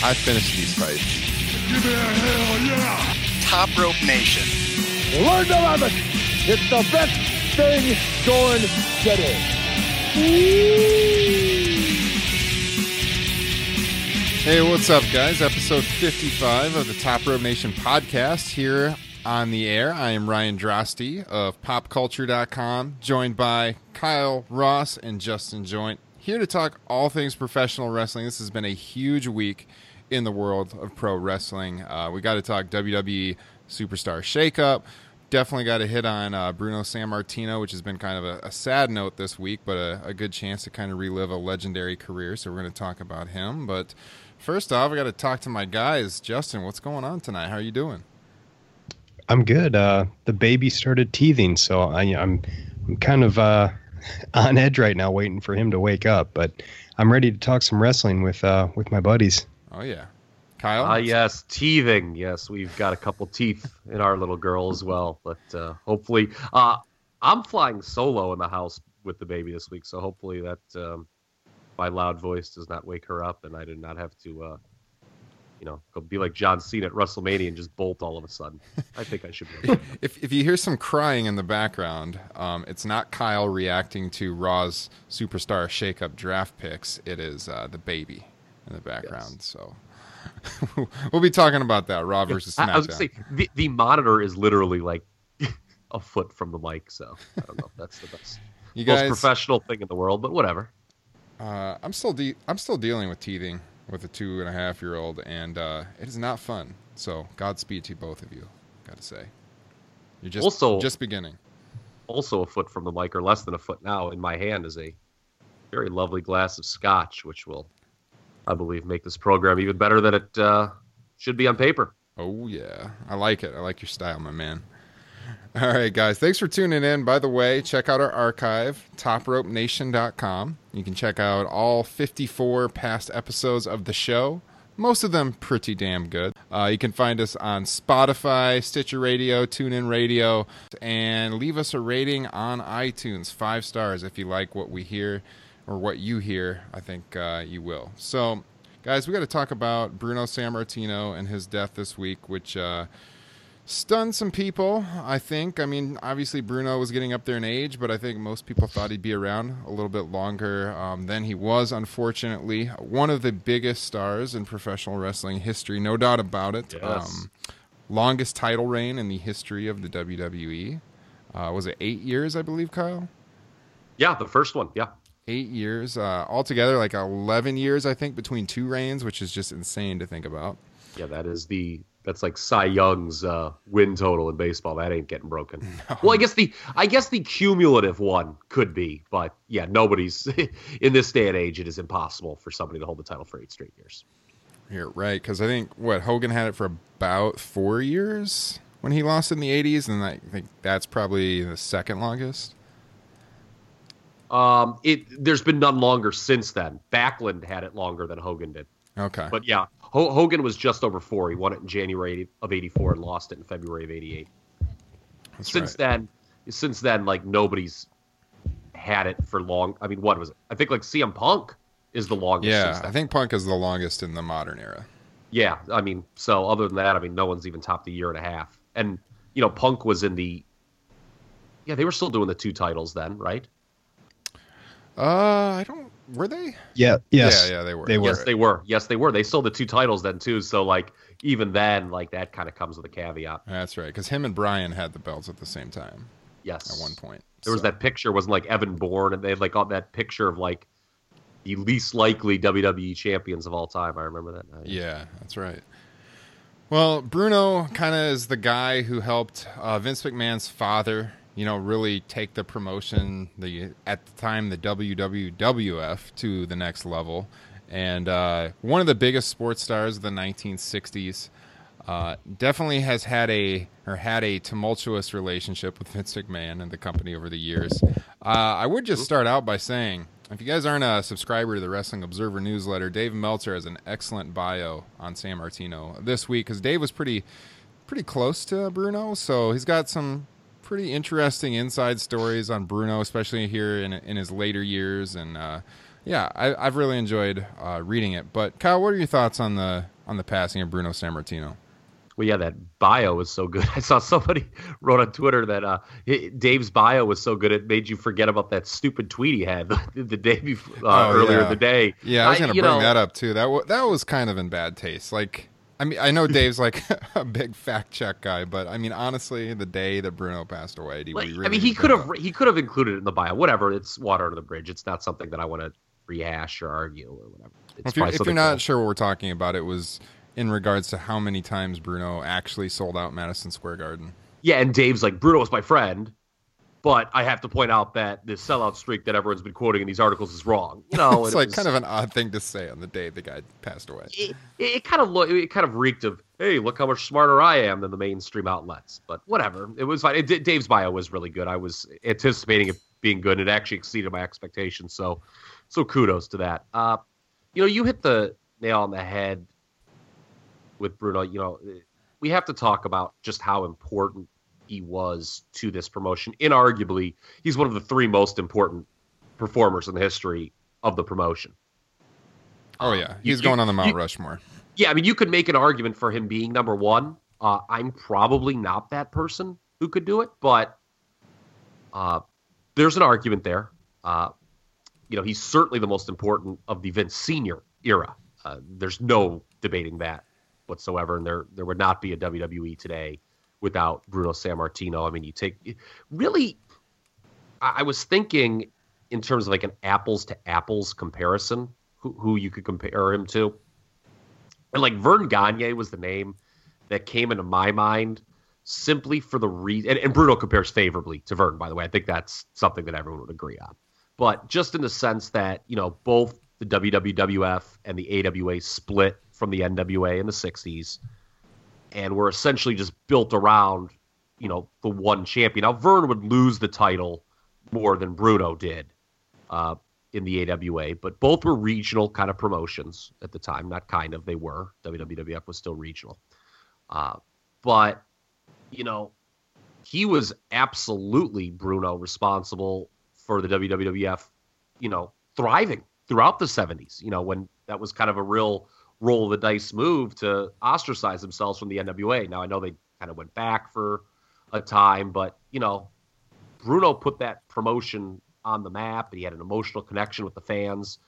I finished these fights. Give me a hell yeah! Top Rope Nation. Learn to love it. It's the best thing going today. Hey, what's up, guys? Episode 55 of the Top Rope Nation podcast here on the air. I am Ryan Droste of popculture.com, joined by Kyle Ross and Justin Joint, here to talk all things professional wrestling. This has been a huge week in the world of pro wrestling. Uh, we got to talk WWE Superstar Shakeup. Definitely got to hit on uh, Bruno Sammartino, which has been kind of a, a sad note this week, but a, a, good chance to kind of relive a legendary career. So we're going to talk about him. But first off, I got to talk to my guys. Justin, what's going on tonight? How are you doing? I'm good. Uh, the baby started teething, so I, am I'm, I'm kind of uh, on edge right now, waiting for him to wake up. But I'm ready to talk some wrestling with uh, with my buddies. Oh yeah, Kyle. Ah, yes, teething. Yes, we've got a couple teeth in our little girl as well. But uh, hopefully, uh, I'm flying solo in the house with the baby this week, so hopefully that um, my loud voice does not wake her up, and I do not have to, uh, you know, go be like John Cena at WrestleMania and just bolt all of a sudden. I think I should be. If if you hear some crying in the background, um, it's not Kyle reacting to Raw's Superstar Shakeup draft picks. It is uh, the baby in the background. Yes. So we'll be talking about that Raw versus SmackDown. I, I was say the, the monitor is literally like a foot from the mic, so I don't know if that's the best, you guys, most professional thing in the world, but whatever. Uh, I'm still de- I'm still dealing with teething with a two and a half year old, and uh, it is not fun. So Godspeed to both of you. Got to say, you're just also just beginning. Also, a foot from the mic, or less than a foot now. In my hand is a very lovely glass of scotch, which will I believe, make this program even better than it uh, should be on paper. Oh, yeah. I like it. I like your style, my man. All right, guys. Thanks for tuning in. By the way, check out our archive, topropenation.com. You can check out all 54 past episodes of the show. Most of them pretty damn good. Uh, you can find us on Spotify, Stitcher Radio, TuneIn Radio, and leave us a rating on iTunes. Five stars if you like what we hear or what you hear, I think uh, you will. So, guys, we got to talk about Bruno Sammartino and his death this week, which uh, stunned some people. I think. I mean, obviously Bruno was getting up there in age, but I think most people thought he'd be around a little bit longer um, than he was. Unfortunately, one of the biggest stars in professional wrestling history, no doubt about it. Yes. Um, longest title reign in the history of the WWE. Uh, was it eight years, I believe, Kyle? Yeah, the first one. Yeah eight years uh, altogether, like eleven years, I think, between two reigns, which is just insane to think about. Yeah, that is the that's like Cy Young's uh, win total in baseball. That ain't getting broken. No. Well, I guess the I guess the cumulative one could be, but yeah, nobody's in this day and age. It is impossible for somebody to hold the title for eight straight years. Here, right? Because I think what Hogan had it for about four years when he lost in the '80s, and I think that's probably the second longest. Um, it there's been none longer since then. Backlund had it longer than Hogan did. Okay. But yeah, H- Hogan was just over four. He won it in January of '84 and lost it in February of '88. Since right. then, since then, like nobody's had it for long. I mean, what was it? I think like CM Punk is the longest. Yeah, I think Punk is the longest in the modern era. Yeah, I mean, so other than that, I mean, no one's even topped a year and a half. And you know, Punk was in the. Yeah, they were still doing the two titles then, right? Uh, I don't Were they? Yeah, yes, Yeah, yeah, they were. They were. Yes, they were. Yes, they were. They sold the two titles then too. So like even then, like that kind of comes with a caveat. That's right, because him and Bryan had the belts at the same time Yes, at one point. There was that picture, wasn't like Evan Bourne, and they had like all that picture of like the least likely WWE champions of all time. I remember that. Uh, Yeah, that's right. Well, Bruno kind of is the guy who helped uh, Vince McMahon's father, you know, really take the promotion, the at the time the WWWF to the next level, and uh, one of the biggest sports stars of the 1960s. Uh, definitely has had a or had a tumultuous relationship with Vince McMahon and the company over the years. Uh, I would just start out by saying, if you guys aren't a subscriber to the Wrestling Observer newsletter, Dave Meltzer has an excellent bio on Sammartino this week because Dave was pretty pretty close to Bruno, so he's got some pretty interesting inside stories on Bruno, especially here in in his later years. And uh, yeah, I, I've really enjoyed uh, reading it. But Kyle, what are your thoughts on the on the passing of Bruno Sammartino? Well, yeah, that bio was so good. I saw somebody wrote on Twitter that uh, Dave's bio was so good it made you forget about that stupid tweet he had the, the day before, uh, Oh, earlier yeah. in the day. Yeah, I was going to bring know, that up too. That w- that was kind of in bad taste. Like, I mean, I know Dave's like a big fact check guy, but I mean, honestly, the day that Bruno passed away, do we really I mean, he could have he could have included it in the bio. Whatever, it's water under the bridge. It's not something that I want to rehash or argue or whatever. It's If you're, if you're not cool. sure what we're talking about, it was in regards to how many times Bruno actually sold out Madison Square Garden. yeah, and Dave's like Bruno was my friend, but I have to point out that this sellout streak that everyone's been quoting in these articles is wrong. You know, it's it like was- kind of an odd thing to say on the day the guy passed away. it, it kind of it kind of reeked of hey look how much smarter i am than the mainstream outlets. But whatever. It was fine. It, dave's bio was really good. I was anticipating it being good and it actually exceeded my expectations so so kudos to that. Uh you know you hit the nail on the head with bruno. You know we have to talk about just how important he was to this promotion inarguably he's one of the three most important performers in the history of the promotion Oh yeah, you- he's you- going on the Mount you- Rushmore. yeah, I mean, you could make an argument for him being number one. Uh, I'm probably not that person who could do it, but uh, there's an argument there. Uh, you know, he's certainly the most important of the Vince Senior era. Uh, there's no debating that whatsoever, and there there would not be a WWE today without Bruno Sammartino. I mean, you take really. I, was thinking in terms of like an apples to apples comparison, who, who you could compare him to. And like Verne Gagne was the name that came into my mind simply for the reason. And, and Bruno compares favorably to Verne, by the way. I think that's something that everyone would agree on. But just in the sense that, you know, both the WWF and the AWA split from the NWA in the 60s and were essentially just built around, you know, the one champion. Now, Verne would lose the title more than Bruno did. Uh, in the AWA, but both were regional kind of promotions at the time. Not kind of, they were. WWF was still regional. Uh, but, you know, he was absolutely, Bruno, responsible for the WWF, you know, thriving throughout the 70s, you know, when that was kind of a real roll the dice move to ostracize themselves from the NWA. Now, I know they kind of went back for a time, but, you know, Bruno put that promotion on the map, and he had an emotional connection with the fans,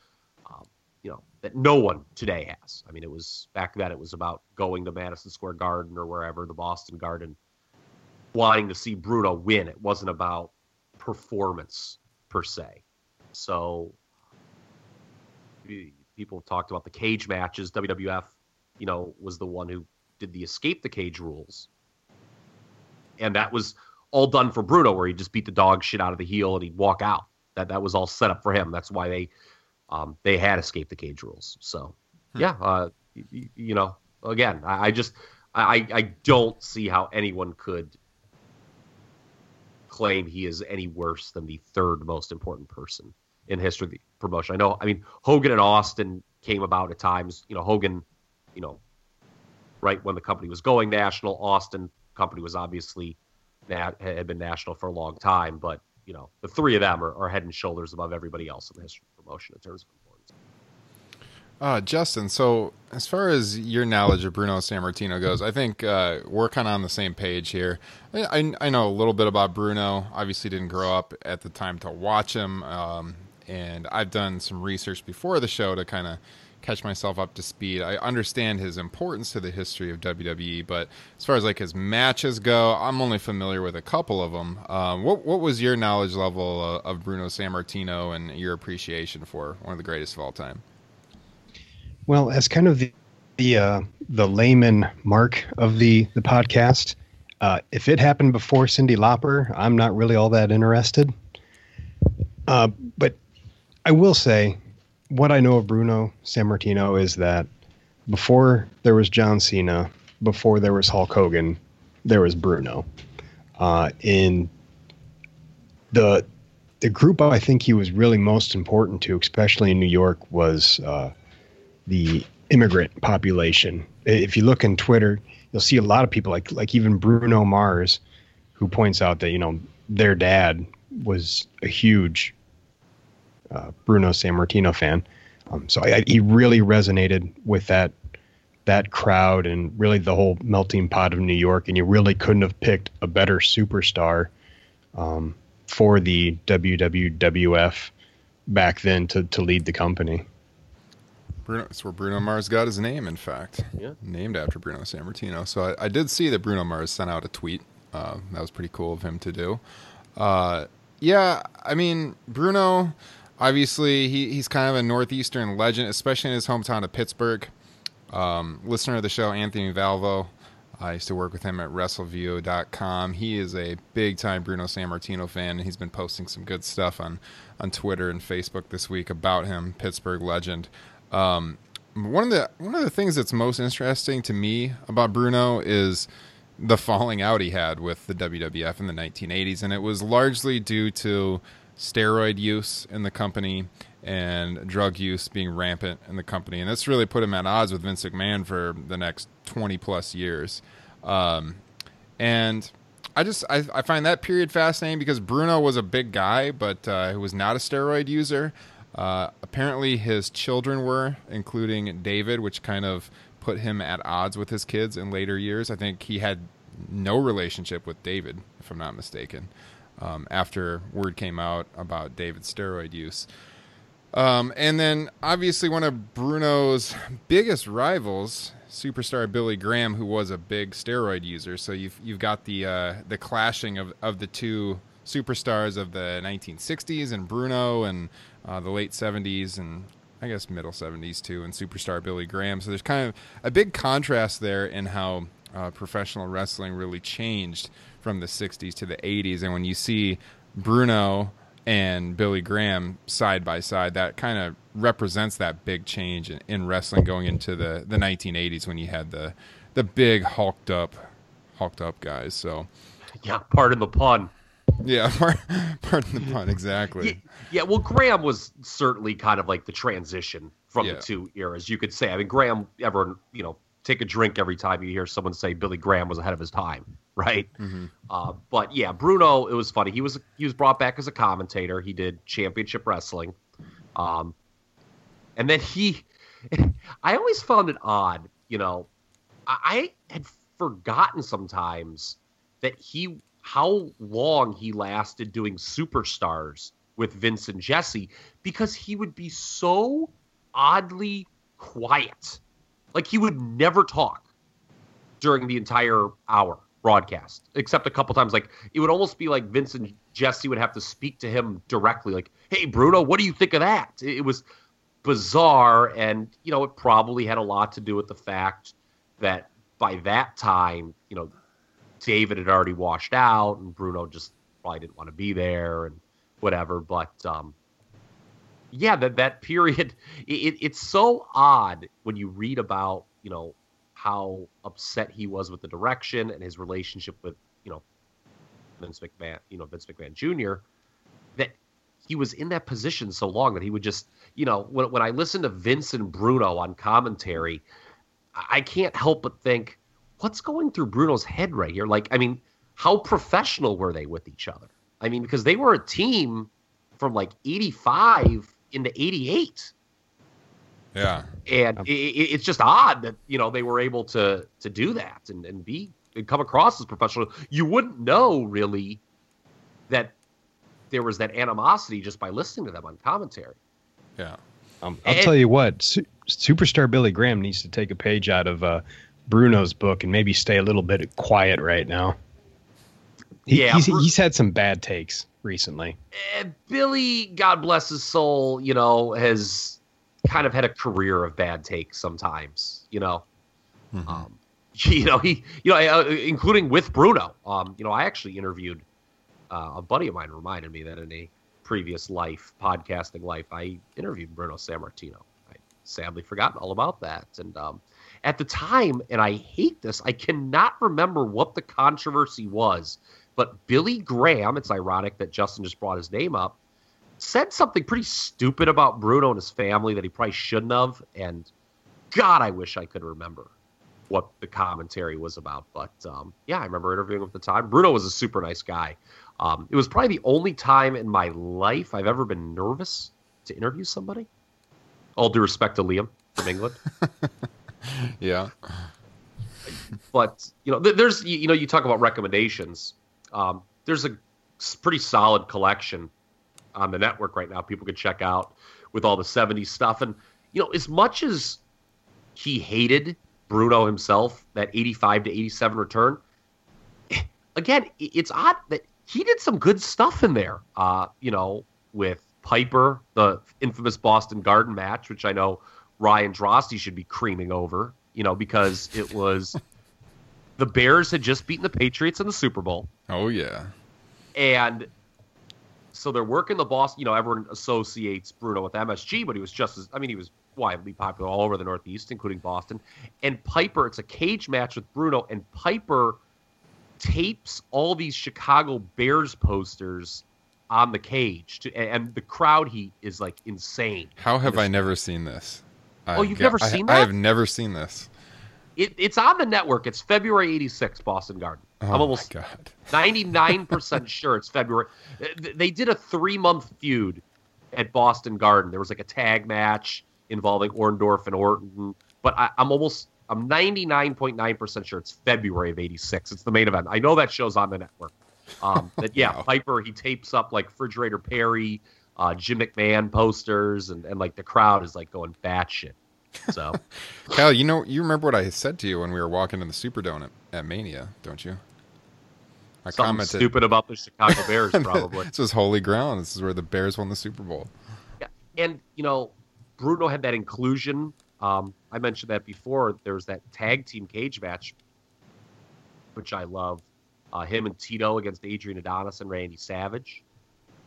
um, you know, that no one today has. I mean, it was back then. It was about going to Madison Square Garden or wherever, the Boston Garden, wanting to see Bruno win. It wasn't about performance per se. So people have talked about the cage matches. WWF, you know, was the one who did the escape the cage rules, and that was all done for Bruno, where he just beat the dog shit out of the heel and he'd walk out. That that was all set up for him. That's why they um, they had escaped the cage rules. So yeah, uh, you, you know, again, I, I just I I don't see how anyone could claim he is any worse than the third most important person in history of the promotion. I know. I mean, Hogan and Austin came about at times. You know, Hogan, you know, right when the company was going national. Austin company was obviously had been national for a long time, but you know, the three of them are, are head and shoulders above everybody else in the history of promotion in terms of importance. Uh, Justin, so as far as your knowledge of Bruno Sammartino goes, I think uh, we're kind of on the same page here. I, I, I know a little bit about Bruno. Obviously, didn't grow up at the time to watch him, um, and I've done some research before the show to kind of catch myself up to speed. I understand his importance to the history of WWE, but as far as like his matches go, I'm only familiar with a couple of them. Um, what what was your knowledge level uh, of Bruno Sammartino and your appreciation for one of the greatest of all time? Well, as kind of the the, uh, the layman mark of the the podcast, uh, if it happened before Cyndi Lauper, I'm not really all that interested. Uh, but I will say, what I know of Bruno Sammartino is that before there was John Cena, before there was Hulk Hogan, there was Bruno. Uh, in the the group I think he was really most important to, especially in New York, was uh, the immigrant population. If you look in Twitter, you'll see a lot of people like like even Bruno Mars, who points out that you know their dad was a huge uh, Bruno Sammartino fan. Um, so I, I, he really resonated with that that crowd and really the whole melting pot of New York. And you really couldn't have picked a better superstar um, for the WWF back then to to lead the company. Bruno, it's where Bruno Mars got his name, in fact. Yeah. Named after Bruno Sammartino. So I, I did see that Bruno Mars sent out a tweet. Uh, that was pretty cool of him to do. Uh, yeah, I mean, Bruno, obviously, he, he's kind of a Northeastern legend, especially in his hometown of Pittsburgh. Um, listener of the show, Anthony Valvo. I used to work with him at WrestleView.com. He is a big time Bruno Sammartino fan, and he's been posting some good stuff on, on Twitter and Facebook this week about him, Pittsburgh legend. Um, one of the one of the things that's most interesting to me about Bruno is the falling out he had with the WWF in the 1980s, and it was largely due to steroid use in the company and drug use being rampant in the company, and that's really put him at odds with Vince McMahon for the next 20 plus years. Um, and I just I, I, find that period fascinating because Bruno was a big guy, but uh, he was not a steroid user. Uh, apparently, his children were, including David, which kind of put him at odds with his kids in later years. I think he had no relationship with David, if I'm not mistaken, um, after word came out about David's steroid use. Um, and then, obviously, one of Bruno's biggest rivals, superstar Billy Graham, who was a big steroid user. So you've you've got the uh, the clashing of, of the two superstars of the 1960s and Bruno and uh, the late 70s and I guess middle 70s too, and superstar Billy Graham. So there's kind of a big contrast there in how uh, professional wrestling really changed from the 60s to the 80s. And when you see Bruno and Billy Graham side by side, that kind of represents that big change in, in, wrestling going into the, the 1980s when you had the the big hulked up hulked up guys. So yeah, pardon the pun. Yeah, pardon the pun. Exactly. Yeah, yeah, well, Graham was certainly kind of like the transition from yeah. the two eras, you could say. I mean, Graham, ever you know, take a drink every time you hear someone say Billy Graham was ahead of his time, right? Mm-hmm. Uh, but yeah, Bruno, it was funny. He was he was brought back as a commentator. He did championship wrestling, um, and then he. I always found it odd, you know. I, I had forgotten sometimes that he how long he lasted doing superstars with Vince and Jesse because he would be so oddly quiet. Like he would never talk during the entire hour broadcast, except a couple times. Like it would almost be like Vince and Jesse would have to speak to him directly, like, "Hey, Bruno, what do you think of that?" It was bizarre, and you know, it probably had a lot to do with the fact that by that time, you know, David had already washed out, and Bruno just probably didn't want to be there, and whatever. But um, yeah, that that period, it, it's so odd when you read about you know how upset he was with the direction and his relationship with you know Vince McMahon, you know Vince McMahon Jr. That he was in that position so long that he would just you know when when I listen to Vince and Bruno on commentary, I can't help but think what's going through Bruno's head right here? Like, I mean, how professional were they with each other? I mean, because they were a team from like 85 into 88. Yeah. And it, it's just odd that, you know, they were able to to do that and, and be and come across as professional. You wouldn't know really that there was that animosity just by listening to them on commentary. Yeah. Um, I'll And- tell you what, Su- superstar Billy Graham needs to take a page out of uh, Bruno's book and maybe stay a little bit quiet right now. He, Yeah, he's, Bru- he's had some bad takes recently. Eh, Billy, God bless his soul, you know, has kind of had a career of bad takes sometimes, you know. Um, you know, he, you know, uh, including with Bruno. Um, you know, I actually interviewed uh, a buddy of mine reminded me that in a previous life, podcasting life, I interviewed Bruno Sammartino. I sadly forgot all about that. And um, at the time, and I hate this, I cannot remember what the controversy was, but Billy Graham, it's ironic that Justin just brought his name up, said something pretty stupid about Bruno and his family that he probably shouldn't have. And God, I wish I could remember what the commentary was about. But um, yeah, I remember interviewing him at the time. Bruno was a super nice guy. Um, it was probably the only time in my life I've ever been nervous to interview somebody. All due respect to Liam from England. Yeah. but you know, th- there's you you know, you talk about recommendations. Um, there's a pretty solid collection on the network right now. People can check out with all the '70s stuff, and you know, as much as he hated Bruno himself, that 85 to 87 return. Again, it's odd that he did some good stuff in there. Uh, you know, with Piper, the infamous Boston Garden match, which I know Ryan Droste should be creaming over. You know, because it was the Bears had just beaten the Patriots in the Super Bowl Oh yeah. and so they're working the boss. You know, everyone associates Bruno with MSG, but he was just as I mean, he was widely popular all over the Northeast, including Boston. And Piper, it's a cage match with Bruno, and Piper tapes all these Chicago Bears posters on the cage, to, and the crowd heat is like insane. How have I never seen this? Oh, you've never seen I- seen I have never seen this. It, it's on the network. It's February '86, Boston Garden. Oh I'm almost god. 99% sure it's February. They did a three month feud at Boston Garden. There was like a tag match involving Orndorff and Orton, but I, I'm almost, I'm 99.9% sure it's February of 86. It's the main event. I know that show's on the network. Um, that, yeah, Wow. Piper, he tapes up like Refrigerator Perry, uh, Jim McMahon posters, and, and like the crowd is like going batshit. So, Kyle, you know, you remember what I said to you when we were walking in the Superdome at, at Mania, don't you? I something stupid about the Chicago Bears, probably. this is holy ground. This is where the Bears won the Super Bowl. Yeah, and you know, Bruno had that inclusion. Um, I mentioned that before. There was that tag team cage match, which I love. Uh, him and Tito against Adrian Adonis and Randy Savage.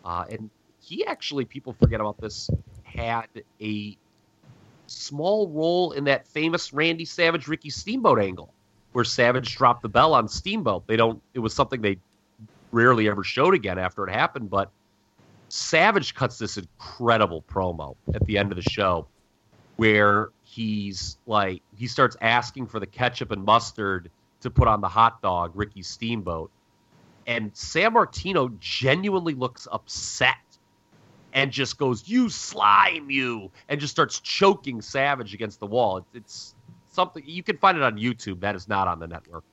Uh, and he actually, people forget about this, had a small role in that famous Randy Savage Ricky Steamboat angle, where Savage dropped the bell on Steamboat. They don't. It was something they rarely ever showed again after it happened, but Savage cuts this incredible promo at the end of the show where he's like he starts asking for the ketchup and mustard to put on the hot dog, Ricky Steamboat. And Sammartino genuinely looks upset and just goes, You slime, you, and just starts choking Savage against the wall. It's, it's something you can find it on YouTube. That is not on the network.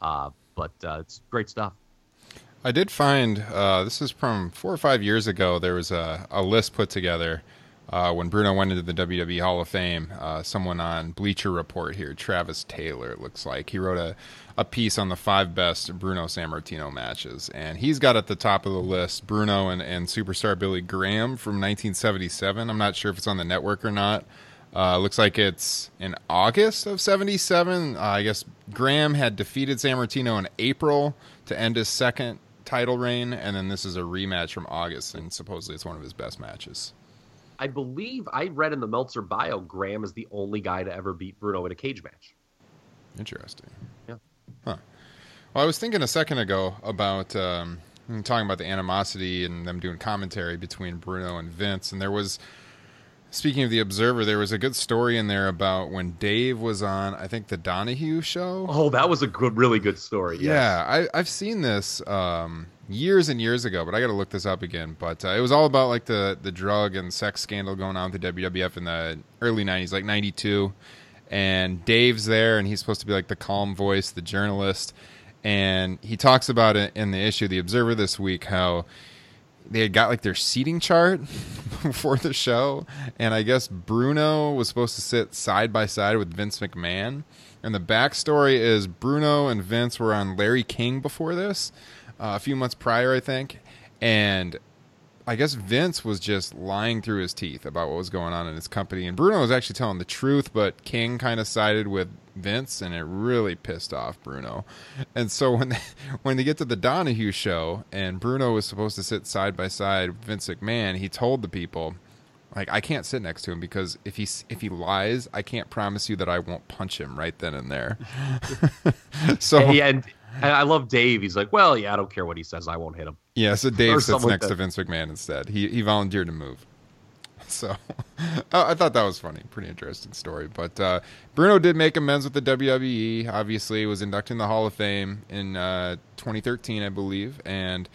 Uh, but uh, it's great stuff. I did find uh, this is from four or five years ago. There was a, a list put together uh, when Bruno went into the WWE Hall of Fame. Uh, someone on Bleacher Report here, Travis Taylor, it looks like he wrote a, a piece on the five best Bruno Sammartino matches, and he's got at the top of the list Bruno and, and superstar Billy Graham from 1977. I'm not sure if it's on the network or not. Uh, looks like it's in August of 77. Uh, I guess Graham had defeated Sammartino in April to end his second title reign, and then this is a rematch from August, and supposedly it's one of his best matches. I believe I read in the Meltzer bio, Graham is the only guy to ever beat Bruno in a cage match. Interesting. Well, I was thinking a second ago about um, talking about the animosity and them doing commentary between Bruno and Vince, and there was. Speaking of the Observer, there was a good story in there about when Dave was on, I think, the Donahue show. Oh, that was a good, really good story. yes. Yeah, I, I've seen this um, years and years ago, but I got to look this up again. But uh, it was all about like the the drug and sex scandal going on with the WWF in the early '90s, like '92. And Dave's there, and he's supposed to be like the calm voice, the journalist, and he talks about it in the issue, of The Observer, this week, how they had got like their seating chart before the show, and I guess Bruno was supposed to sit side by side with Vince McMahon. And the backstory is Bruno and Vince were on Larry King before this, uh, a few months prior, I think, and I guess Vince was just lying through his teeth about what was going on in his company, and Bruno was actually telling the truth, but King kind of sided with Vince, and it really pissed off Bruno. And so when they, when they get to the Donahue show, and Bruno was supposed to sit side by side with Vince McMahon, he told the people, like, I can't sit next to him because if he if he lies, I can't promise you that I won't punch him right then and there. so yeah, and, and I love Dave. He's like, well, yeah, I don't care what he says. I won't hit him. Yeah, so Dave sits next to. Vince McMahon instead. He he volunteered to move. So I I thought that was funny. Pretty interesting story. But uh, Bruno did make amends with the WWE. Obviously, he was inducted in the Hall of Fame in uh, 2013, I believe, and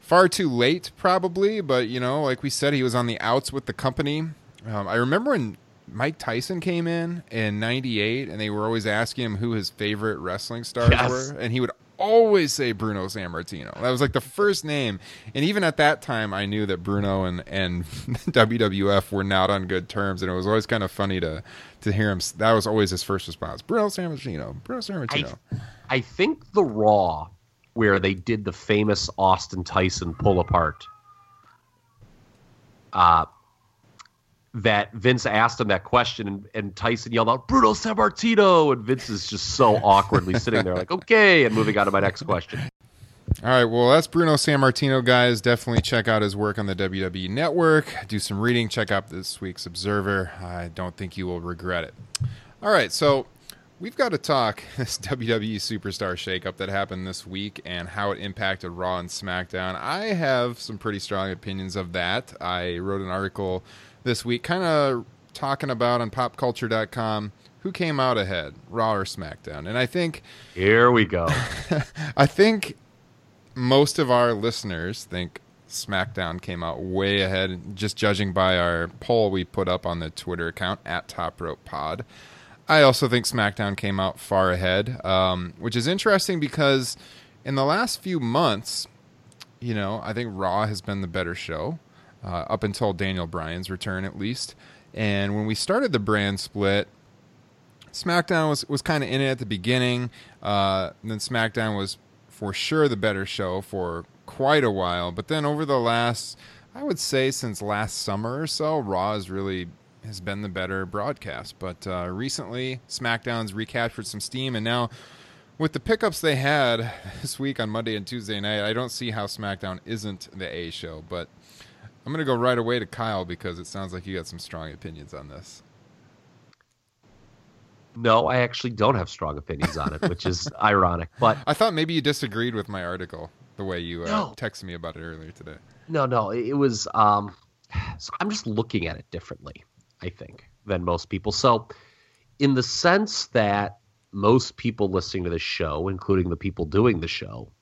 far too late probably. But you know, like we said, he was on the outs with the company. Um, I remember when Mike Tyson came in in '98, and they were always asking him who his favorite wrestling stars Yes. were, and he would always say Bruno Sammartino. That was like the first name, and even at that time, I knew that Bruno and and WWF were not on good terms, and it was always kind of funny to to hear him. That was always his first response: Bruno Sammartino, Bruno Sammartino. I think the Raw where they did the famous Austin Tyson pull apart. Uh that Vince asked him that question and, and Tyson yelled out Bruno Sammartino and Vince is just so awkwardly sitting there like okay and moving on to my next question. All right, well, that's Bruno Sammartino, guys. Definitely check out his work on the WWE Network. Do some reading. Check out this week's Observer. I don't think you will regret it. All right, so we've got to talk this WWE Superstar shakeup that happened this week and how it impacted Raw and SmackDown. I have some pretty strong opinions of that. I wrote an article this week, kind of talking about on PopCulture.com who came out ahead, Raw or SmackDown, and I think. Here we go. I think most of our listeners think SmackDown came out way ahead, just judging by our poll we put up on the Twitter account at Top Rope Pod. I also think SmackDown came out far ahead, um, which is interesting because in the last few months, you know, I think Raw has been the better show uh, up until Daniel Bryan's return, at least. And when we started the brand split, SmackDown was, was kind of in it at the beginning. Uh, then SmackDown was for sure the better show for quite a while. But then over the last, I would say since last summer or so, Raw has really has been the better broadcast. But uh, recently, SmackDown's recaptured some steam, and now with the pickups they had this week on Monday and Tuesday night, I don't see how SmackDown isn't the A show. But I'm going to go right away to Kyle because it sounds like you got some strong opinions on this. No, I actually don't have strong opinions on it, which is ironic. But I thought maybe you disagreed with my article the way you uh, No. texted me about it earlier today. No, no, it was. Um, so I'm just looking at it differently, I think, than most people. So, in the sense that most people listening to the show, including the people doing the show,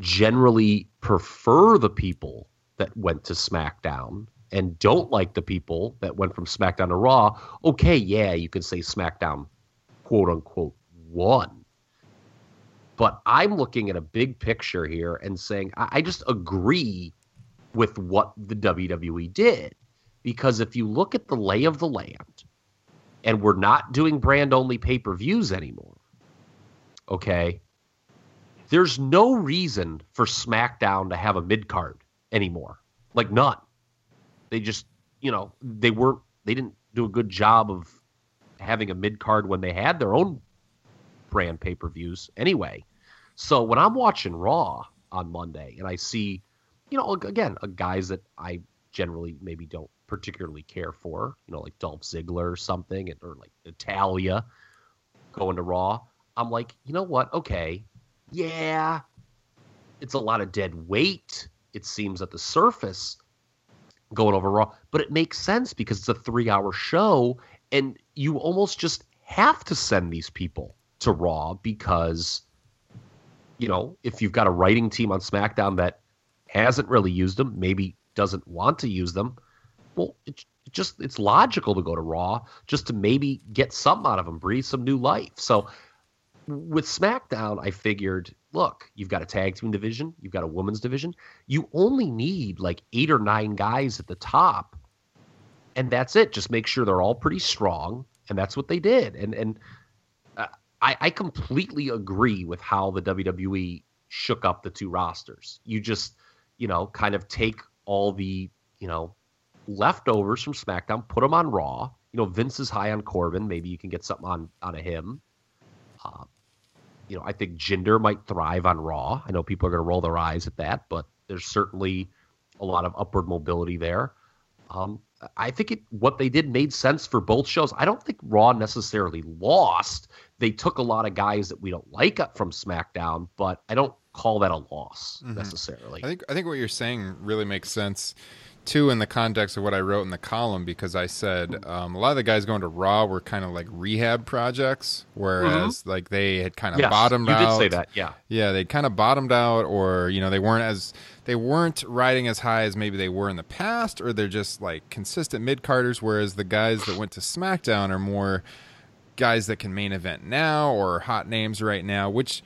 generally prefer the people that went to SmackDown and don't like the people that went from SmackDown to Raw. Okay, yeah, you can say SmackDown, quote unquote, won. But I'm looking at a big picture here and saying I, I just agree with what the WWE did. Because if you look at the lay of the land, and we're not doing brand only pay per views anymore, okay, there's no reason for SmackDown to have a mid card anymore. Like, none. They just, you know, they weren't, they didn't do a good job of having a mid card when they had their own brand pay per views anyway. So when I'm watching Raw on Monday and I see, you know, again, uh, guys that I generally maybe don't particularly care for, you know, like Dolph Ziggler or something, or like Natalya going to Raw, I'm like, you know what? Okay, yeah, it's a lot of dead weight. It seems at the surface going over Raw, but it makes sense because it's a three hour show and you almost just have to send these people to Raw because, you know, if you've got a writing team on SmackDown that hasn't really used them, maybe doesn't want to use them, well, it, just it's logical to go to Raw just to maybe get something out of them, breathe some new life. So with SmackDown, I figured, look, you've got a tag team division, you've got a women's division. You only need like eight or nine guys at the top, and that's it. Just make sure they're all pretty strong, and that's what they did. And and uh, I, I completely agree with how the WWE shook up the two rosters. You just, you know, kind of take all the, you know, leftovers from SmackDown, put them on Raw. You know, Vince is high on Corbin. Maybe you can get something on on a him. Uh, you know, I think Jinder might thrive on Raw. I know people are going to roll their eyes at that, but there's certainly a lot of upward mobility there. Um, I think it, what they did made sense for both shows. I don't think Raw necessarily lost. They took a lot of guys that we don't like up from SmackDown, but I don't call that a loss necessarily. I think I think what you're saying really makes sense too in the context of what I wrote in the column because I said um, a lot of the guys going to Raw were kind of like rehab projects, whereas like they had kind of Yes, bottomed you out. You did say that, yeah. Yeah, they kind of bottomed out, or you know they weren't as they weren't riding as high as maybe they were in the past, or they're just like consistent mid carders. Whereas the guys that went to SmackDown are more guys that can main event now or hot names right now, which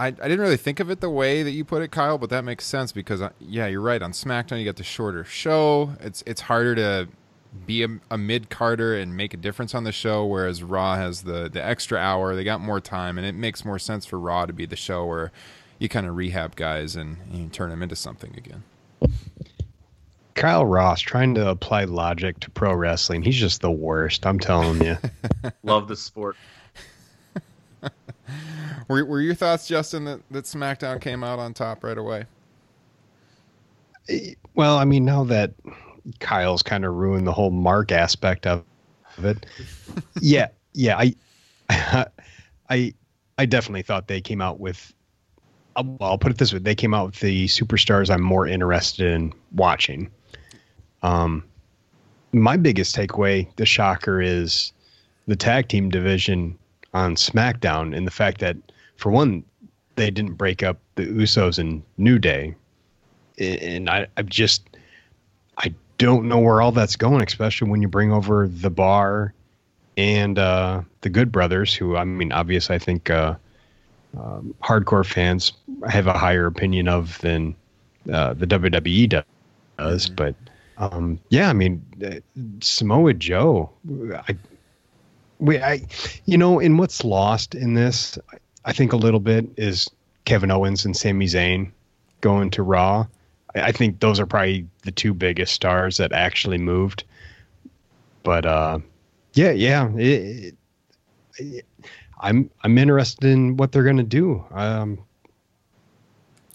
I, I didn't really think of it the way that you put it, Kyle, but that makes sense because uh, yeah, you're right. On SmackDown, you got the shorter show. It's it's harder to be a, a mid carder and make a difference on the show, whereas Raw has the the extra hour. They got more time, and it makes more sense for Raw to be the show where you kind of rehab guys and, and you turn them into something again. Kyle Ross trying to apply logic to pro wrestling. He's just the worst. I'm telling you. Love the sport. Were, were your thoughts, Justin, that, that SmackDown came out on top right away? well, I mean, now that Kyle's kind of ruined the whole Mark aspect of it, yeah, yeah, I, I, I definitely thought they came out with. uh, Well, I'll put it this way: they came out with the superstars I'm more interested in watching. Um, my biggest takeaway, the shocker, is the tag team division on SmackDown, and the fact that, for one, they didn't break up the Usos and New Day, and I, I just, I don't know where all that's going, especially when you bring over the Bar and uh, the Good Brothers, who I mean, obviously, I think uh, um, hardcore fans have a higher opinion of than uh, the WWE does, but. Um, yeah, I mean, uh, Samoa Joe, I, we, I, you know, in what's lost in this, I think a little bit is Kevin Owens and Sami Zayn going to Raw. I, I think those are probably the two biggest stars that actually moved. But uh, yeah, yeah, it, it, I'm I'm interested in what they're gonna do. Um,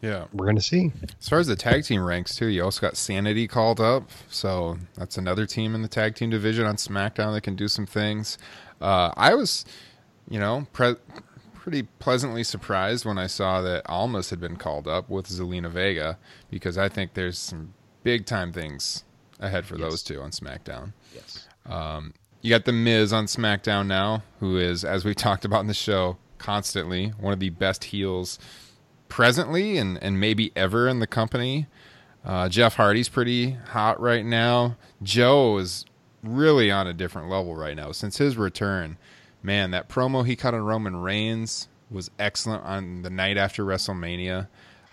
Yeah. we're gonna see. As far as the tag team ranks too, you also got Sanity called up, so that's another team in the tag team division on SmackDown that can do some things. Uh, I was, you know, pre- pretty pleasantly surprised when I saw that Almas had been called up with Zelina Vega because I think there's some big time things ahead for those two on SmackDown. Yes. Um, you got the Miz on SmackDown now, who is, as we talked about in the show, constantly one of the best heels presently and, and maybe ever in the company. Uh, Jeff Hardy's pretty hot right now. Joe is really on a different level right now since his return. Man, that promo he cut on Roman Reigns was excellent on the night after WrestleMania.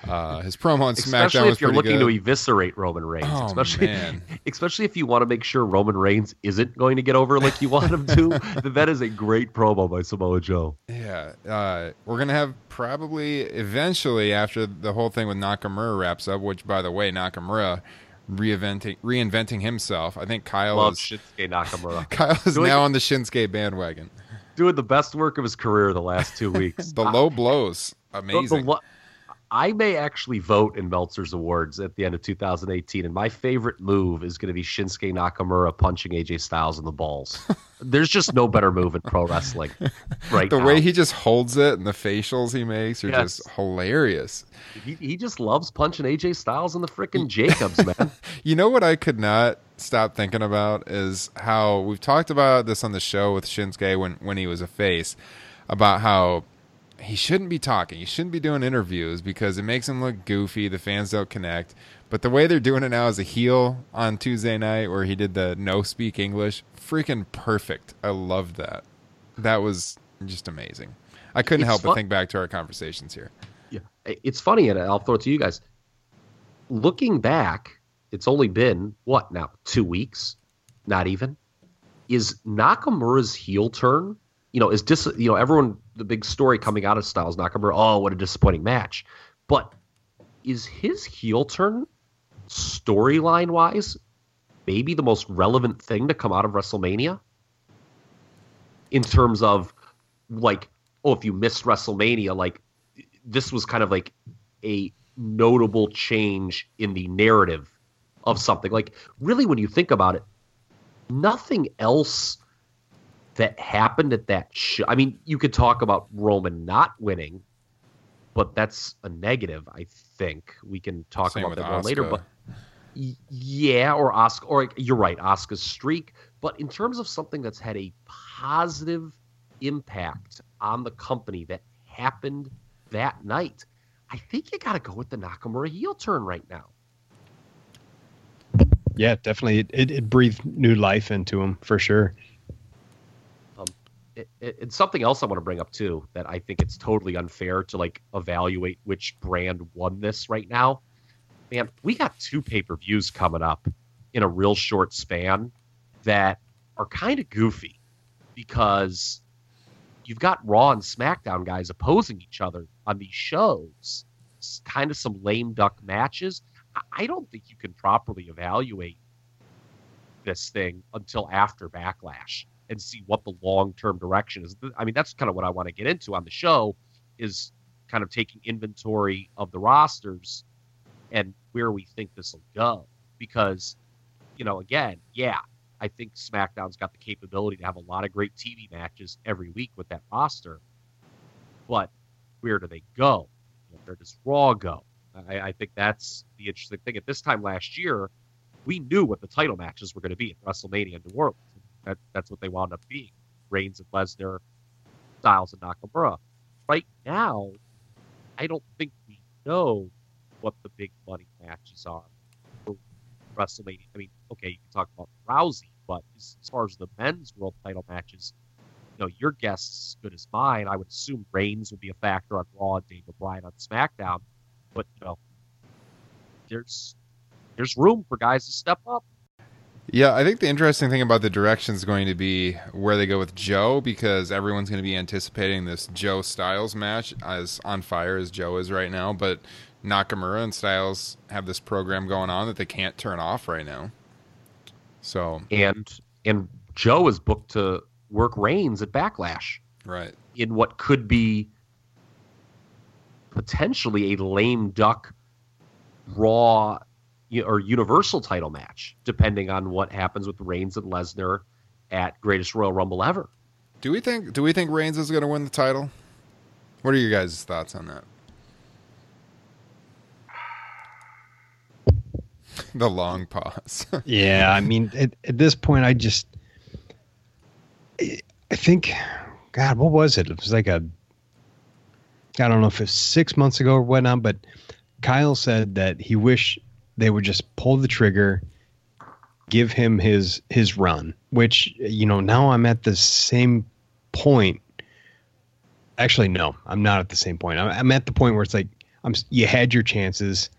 Uh, his promo on SmackDown Especially if you're looking good. to eviscerate Roman Reigns. Oh, especially, man. especially if you want to make sure Roman Reigns isn't going to get over like you want him to, then that is a great promo by Samoa Joe. Yeah, uh, we're gonna have probably eventually after the whole thing with Nakamura wraps up. Which, by the way, Nakamura reinventing reinventing himself. I think Kyle Love is Shinsuke Nakamura. Kyle is Doing- now on the Shinsuke bandwagon. Doing the best work of his career the last two weeks. The low blows, The- the amazing. lo- I may actually vote in Meltzer's awards at the end of 2018, and my favorite move is going to be Shinsuke Nakamura punching AJ Styles in the balls. There's just no better move in pro wrestling right the now. way he just holds it and the facials he makes are Yes. just hilarious. he, he just loves punching AJ Styles in the freaking Jacobs, man. You know what I could not stop thinking about is how we've talked about this on the show with Shinsuke when when he was a face about how he shouldn't be talking. He shouldn't be doing interviews because it makes him look goofy. The fans don't connect. But the way they're doing it now is a heel on Tuesday night where he did the no speak English, freaking perfect. I loved that. That was just amazing. I couldn't It's help but think back to our conversations here. Yeah, it's funny, and I'll throw it to you guys. Looking back, it's only been what now? Two weeks? Not even. Is Nakamura's heel turn? You know, is dis. You know, everyone. The big story coming out of Styles Nakamura. Oh, what a disappointing match. But is his heel turn storyline wise maybe the most relevant thing to come out of WrestleMania? In terms of like, oh, if you missed WrestleMania, like this was kind of like a notable change in the narrative of something. Like, really, when you think about it, nothing else that happened at that show. I mean, you could talk about Roman not winning, but that's a negative. I think we can talk Same about that one later. But yeah, or Asuka, or you're right, Asuka's streak. But in terms of something that's had a positive impact on the company that happened that night, I think you got to go with the Nakamura heel turn right now. Yeah, definitely. It, it, it breathed new life into him for sure. It, it, it's something else I want to bring up too that I think it's totally unfair to like evaluate which brand won this right now. Man, we got two pay per views coming up in a real short span that are kind of goofy because you've got Raw and SmackDown guys opposing each other on these shows. It's kind of some lame duck matches. I don't think you can properly evaluate this thing until after Backlash and see what the long term direction is. I mean, that's kind of what I want to get into on the show is kind of taking inventory of the rosters and where we think this will go. Because, you know, again, yeah, I think SmackDown's got the capability to have a lot of great TV matches every week with that roster. But where do they go? Where does Raw go? I, I think that's the interesting thing. At this time last year, we knew what the title matches were going to be at WrestleMania in New Orleans. That, that's what they wound up being. Reigns and Lesnar, Styles and Nakamura. Right now, I don't think we know what the big money matches are for WrestleMania. I mean, okay, you can talk about Rousey, but as, as far as the men's world title matches, you know, your guess is as good as mine. I would assume Reigns would be a factor on Raw and Daniel Bryan on SmackDown, but you know, there's there's room for guys to step up. Yeah, I think the interesting thing about the direction is going to be where they go with Joe because everyone's going to be anticipating this Joe Styles match as on fire as Joe is right now. But Nakamura and Styles have this program going on that they can't turn off right now. So, and and Joe is booked to work Reigns at Backlash right. in what could be potentially a lame duck Raw or Universal title match, depending on what happens with Reigns and Lesnar at Greatest Royal Rumble ever. Do we think do we think Reigns is going to win the title? What are your guys' thoughts on that? the long pause. Yeah, I mean, at, at this point, I just, I I think, God, what was it? It was like a, I don't know if it's six months ago or whatnot, but Kyle said that he wished they would just pull the trigger, give him his his run. Which you know, now I'm at the same point. Actually, no, I'm not at the same point. I'm, I'm at the point where it's like, I'm. You had your chances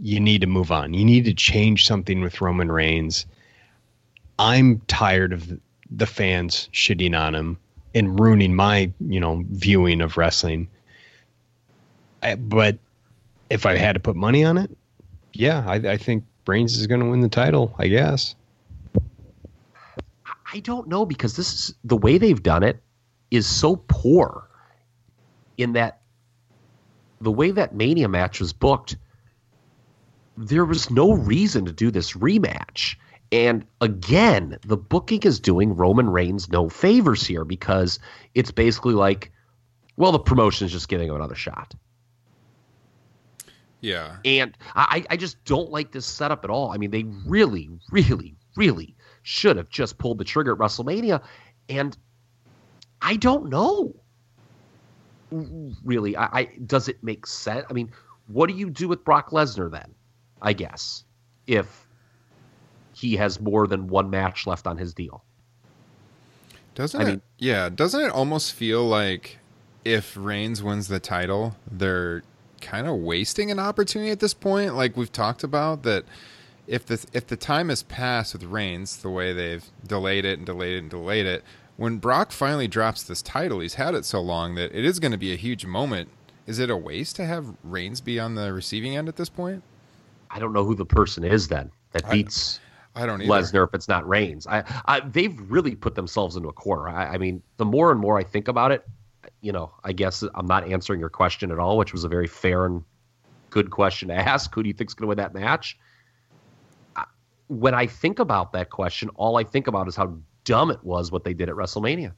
you need to move on. You need to change something with Roman Reigns. I'm tired of the fans shitting on him and ruining my, you know, viewing of wrestling. I, but if I had to put money on it, yeah, I, I think Reigns is going to win the title. I guess. I don't know because this is the way they've done it is so poor in that the way that Mania match was booked, there was no reason to do this rematch. And again, the booking is doing Roman Reigns no favors here because it's basically like, well, the promotion is just giving him another shot. Yeah. And I, I just don't like this setup at all. I mean, they really, really, really should have just pulled the trigger at WrestleMania. And I don't know. Really, I, I does it make sense? I mean, what do you do with Brock Lesnar then? I guess if he has more than one match left on his deal. Doesn't I it? mean- yeah. Doesn't it almost feel like if Reigns wins the title, they're kind of wasting an opportunity at this point. Like we've talked about that if the if the time has passed with Reigns the way they've delayed it and delayed it and delayed it, when Brock finally drops this title, he's had it so long that it is going to be a huge moment. Is it a waste to have Reigns be on the receiving end at this point? I don't know who the person is then that I- beats I don't either. Lesnar if it's not Reigns. I, I they've really put themselves into a corner. I, I mean, the more and more I think about it, you know, I guess I'm not answering your question at all, which was a very fair and good question to ask. Who do you think's going to win that match? When I think about that question, all I think about is how dumb it was what they did at WrestleMania.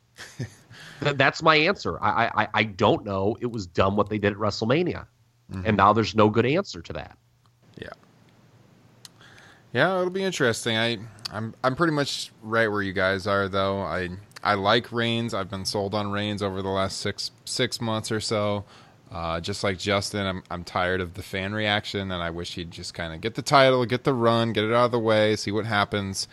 That's my answer. I, I I don't know. It was dumb what they did at WrestleMania, mm-hmm. and now there's no good answer to that. Yeah. Yeah, it'll be interesting. I I'm I'm pretty much right where you guys are though. I I like Reigns. I've been sold on Reigns over the last six six months or so. Uh, just like Justin, I'm I'm tired of the fan reaction, and I wish he'd just kind of get the title, get the run, get it out of the way, see what happens.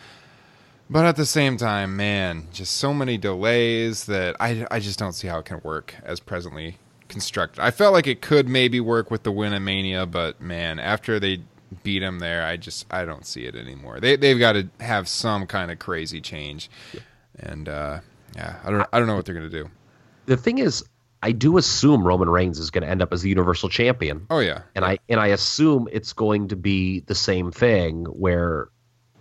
But at the same time, man, just so many delays that I, I just don't see how it can work as presently constructed. I felt like it could maybe work with the win of Mania, but man, after they beat him there, I just I don't see it anymore. They they've got to have some kind of crazy change, and uh, yeah, I don't I don't know what they're gonna do. The thing is, I do assume Roman Reigns is going to end up as the Universal Champion. Oh yeah, and I and I assume it's going to be the same thing where,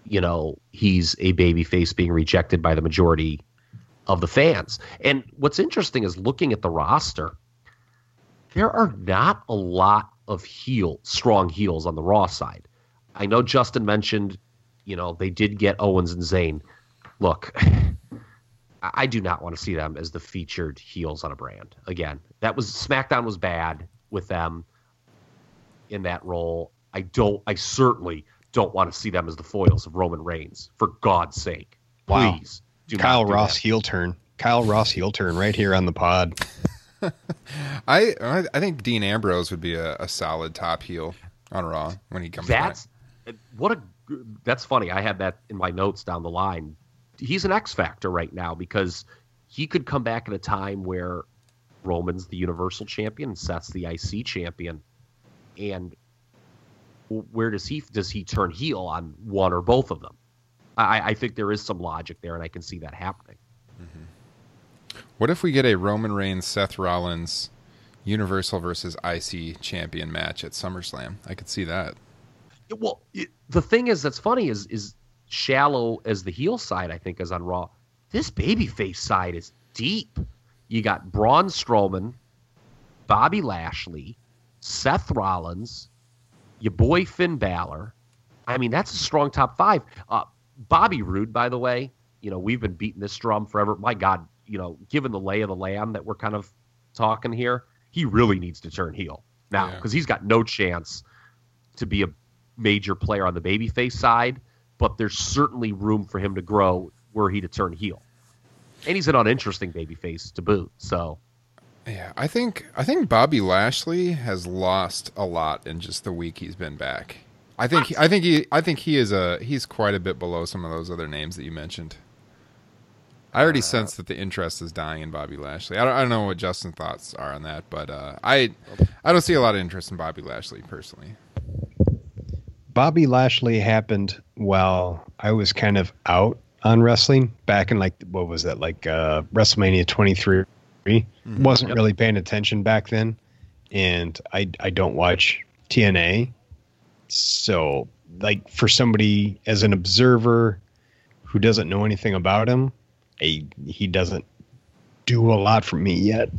you know, he's a babyface being rejected by the majority of the fans. And what's interesting is looking at the roster, there are not a lot of heel strong heels on the Raw side. I know Justin mentioned, you know, they did get Owens and Zayn. Look, I I do not want to see them as the featured heels on a brand. Again, that was SmackDown was bad with them in that role. I don't. I certainly don't want to see them as the foils of Roman Reigns. For God's sake, Wow. please do Kyle not Ross that. heel turn. Kyle Ross heel turn right here on the pod. I I I think Dean Ambrose would be a, a solid top heel on Raw when he comes back. That's what a. That's funny. I had that in my notes down the line. He's an X factor right now because he could come back at a time where Roman's the Universal Champion, Seth's the IC Champion, and where does he does he turn heel on one or both of them? I, I think there is some logic there, and I can see that happening. Mm-hmm. What if we get a Roman Reigns Seth Rollins Universal versus IC champion match at SummerSlam? I could see that. Well, it, the thing is that's funny is is shallow as the heel side I think is on Raw. This babyface side is deep. You got Braun Strowman, Bobby Lashley, Seth Rollins, your boy Finn Balor. I mean, that's a strong top five. Uh, Bobby Roode, by the way, you know we've been beating this drum forever. My God, you know, given the lay of the land that we're kind of talking here, he really needs to turn heel now Yeah. because he's got no chance to be a major player on the babyface side, but there's certainly room for him to grow were he to turn heel. And he's an uninteresting babyface to boot. So Yeah, I think I think Bobby Lashley has lost a lot in just the week he's been back. I think I think he I think he is a he's quite a bit below some of those other names that you mentioned. I already sense that the interest is dying in Bobby Lashley. I don't, I don't know what Justin's thoughts are on that, but uh, I I don't see a lot of interest in Bobby Lashley personally. Bobby Lashley happened while I was kind of out on wrestling back in like what was that like uh, WrestleMania 23. Wasn't really paying attention back then, and I I don't watch TNA, so like for somebody as an observer who doesn't know anything about him, I, he doesn't do a lot for me yet.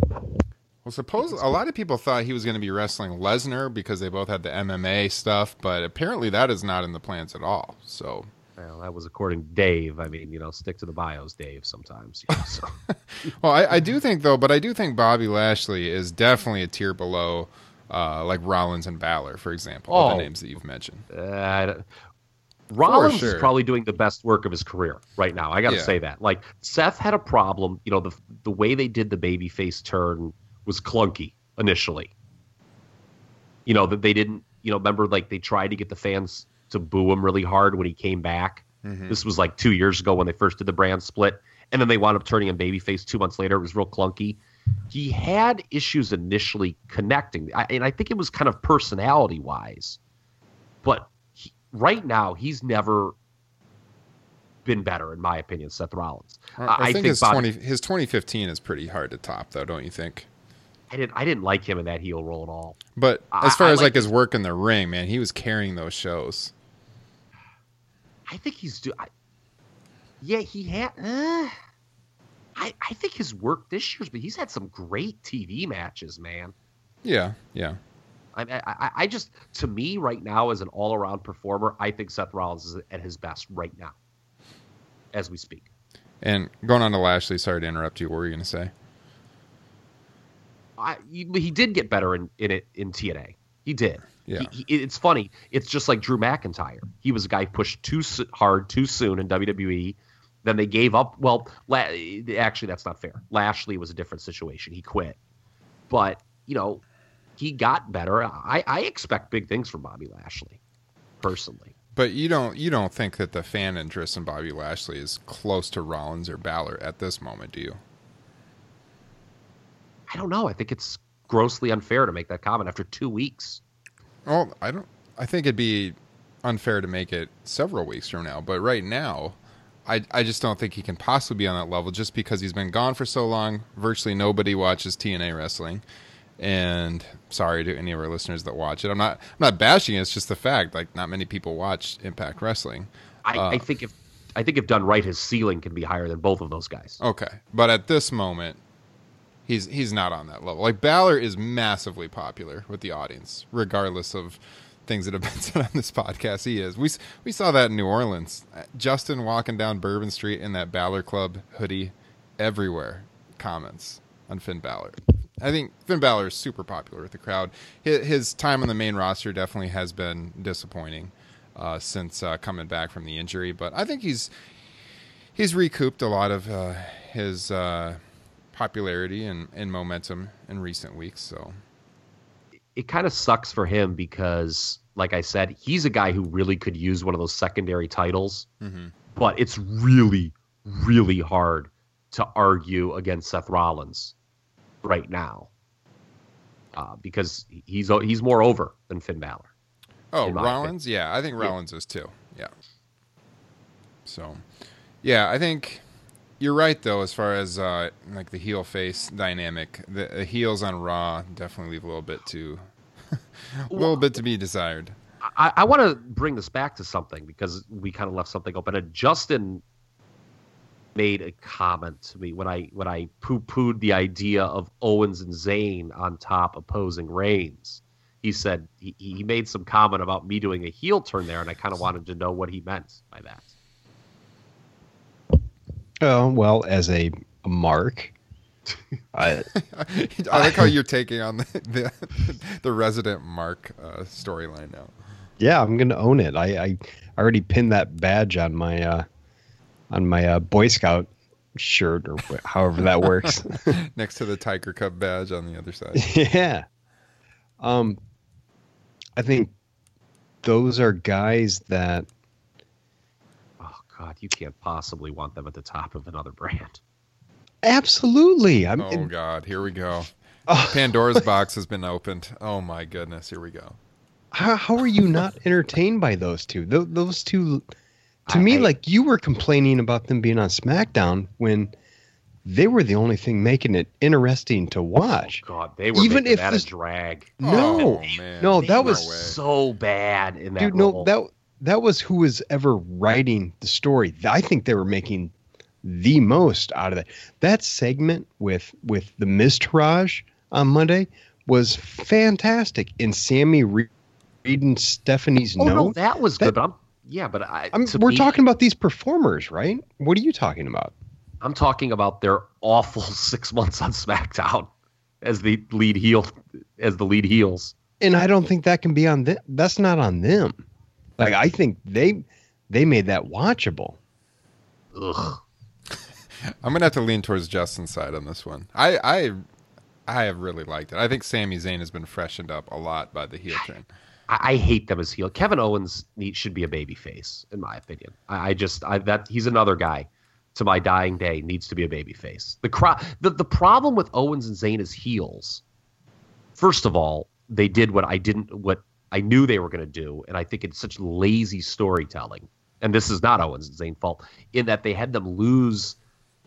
Well, suppose a lot of people thought he was going to be wrestling Lesnar because they both had the MMA stuff, but apparently that is not in the plans at all. So well, that was according to Dave. I mean, you know, stick to the bios, Dave. Sometimes. You know, so. Well, I, I do think though, but I do think Bobby Lashley is definitely a tier below, uh, like Rollins and Balor, for example, Oh. the names that you've mentioned. Uh, Rollins sure. is probably doing the best work of his career right now. I got to Yeah. say that. Like Seth had a problem. You know, the the way they did the babyface turn was clunky initially. You know that they didn't. You know, remember like they tried to get the fans to boo him really hard when he came back. Mm-hmm. This was like two years ago when they first did the brand split, and then they wound up turning him babyface two months later. It was real clunky. he had issues initially connecting, I, and I think it was kind of personality wise. But he, right now, he's never been better, in my opinion. Seth Rollins. I, I think, think his Bobby- twenty his twenty fifteen is pretty hard to top, though, don't you think? I didn't. I didn't like him in that heel role at all. But as far I as like like his work in the ring, man, he was carrying those shows. I think he's do. I, yeah, he had. Uh, I I think his work this year's, but he's had some great TV matches, man. Yeah, yeah. I, I, I just, to me, right now, as an all around performer, I think Seth Rollins is at his best right now, as we speak. And going on to Lashley, sorry to interrupt you. What were you going to say? I, he, he did get better in, in it in TNA. He did. Yeah. He, he, it's funny. It's just like Drew McIntyre. He was a guy pushed too hard too soon in WWE. Then they gave up. Well, La- actually, that's not fair. Lashley was a different situation. He quit, but you know, he got better. I, I expect big things from Bobby Lashley, personally. But you don't you don't think that the fan interest in Bobby Lashley is close to Rollins or Balor at this moment, do you? I don't know. I think it's grossly unfair to make that comment after two weeks. Well, I don't. I think it'd be unfair to make it several weeks from now, but right now, I I just don't think he can possibly be on that level just because he's been gone for so long. Virtually nobody watches TNA wrestling, and sorry to any of our listeners that watch it. I'm not I'm not bashing it. It's just the fact like not many people watch Impact Wrestling. I, Uh, I think if I think if done right, his ceiling can be higher than both of those guys. Okay, but at this moment, he's he's not on that level. Like Balor is massively popular with the audience, regardless of things that have been said on this podcast. He is. We we saw that in New Orleans. Justin walking down Bourbon Street in that Balor Club hoodie, everywhere. Comments on Finn Balor. I think Finn Balor is super popular with the crowd. His, his time on the main roster definitely has been disappointing uh, since uh, coming back from the injury, but I think he's he's recouped a lot of uh, his uh, popularity and, and momentum in recent weeks. So it kind of sucks for him because, like I said, he's a guy who really could use one of those secondary titles, but it's really, really hard to argue against Seth Rollins right now uh, because he's he's more over than Finn Balor. Oh, Rollins? Yeah, I think Rollins is too. Yeah. So, yeah, I think you're right though as far as uh, like the heel face dynamic. The, the heels on Raw definitely leave a little bit to a little bit to be desired. I, I want to bring this back to something because we kind of left something open. And Justin made a comment to me when I when I poo pooed the idea of Owens and Zayn on top opposing Reigns. He said he, he made some comment about me doing a heel turn there, and I kind of wanted to know what he meant by that. Oh well, as a, mark, I, I like how you're taking on the the, the resident Mark uh, storyline now. yeah, I'm gonna own it. I, I already pinned that badge on my uh, on my uh, Boy Scout shirt or wh- however that works. Next to the Tiger Cub badge on the other side. yeah. Um, I think those are guys that God, you can't possibly want them at the top of another brand. absolutely. I'm. Oh God, here we go. Oh. Pandora's box has been opened. Oh my goodness, here we go. how, how are you not entertained by those two? Those, those two, to me, I- like you were complaining about them being on SmackDown when they were the only thing making it interesting to watch. Oh, God, they were Even if that this- a drag. Oh, no, Oh, man. no, that was way. so bad in that dude. No, that that was who was ever writing the story. I think they were making the most out of that. That segment with with the Miztourage on Monday was fantastic. And Sami re- reading Stephanie's oh no, note. that was That- good. But I'm yeah, but I, I'm, we're me- talking about these performers, right? What are you talking about? I'm talking about their awful six months on SmackDown as the lead heel, as the lead heels. And I don't think that can be on them. That's not on them. Like I think they they made that watchable. Ugh. I'm gonna have to lean towards Justin's side on this one. I I I have really liked it. I think Sami Zayn has been freshened up a lot by the heel turn. I, I hate them as heel. Kevin Owens need, should be a baby face, in my opinion. I, I just I that he's another guy to my dying day needs to be a babyface. The crowd. The, the problem with Owens and Zayn as heels. First of all, they did what I didn't. What I knew they were going to do, and I think it's such lazy storytelling. And this is not Owens and Zayn fault in that they had them lose.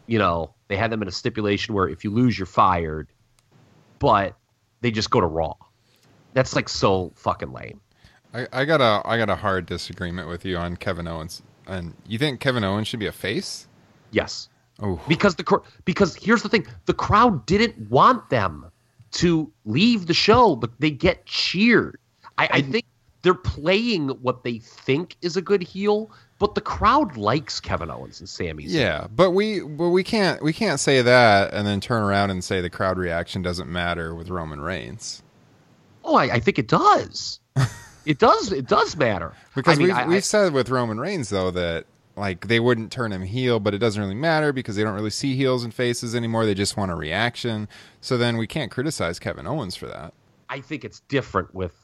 You know, they had them in a stipulation where if you lose, you're fired. But they just go to Raw. That's like so fucking lame. I, I got a I got a hard disagreement with you on Kevin Owens. And you think Kevin Owens should be a face? Yes. Oh, because the because here's the thing the crowd didn't want them to leave the show but they get cheered I, I think they're playing what they think is a good heel but the crowd likes kevin owens and Sami yeah, but we but we can't we can't say that and then turn around and say the crowd reaction doesn't matter with Roman Reigns oh I, I think it does it does it does matter because I mean, we've I- we've said with Roman Reigns though that like they wouldn't turn him heel, but it doesn't really matter because they don't really see heels and faces anymore. They just want a reaction. So then we can't criticize Kevin Owens for that. I think it's different with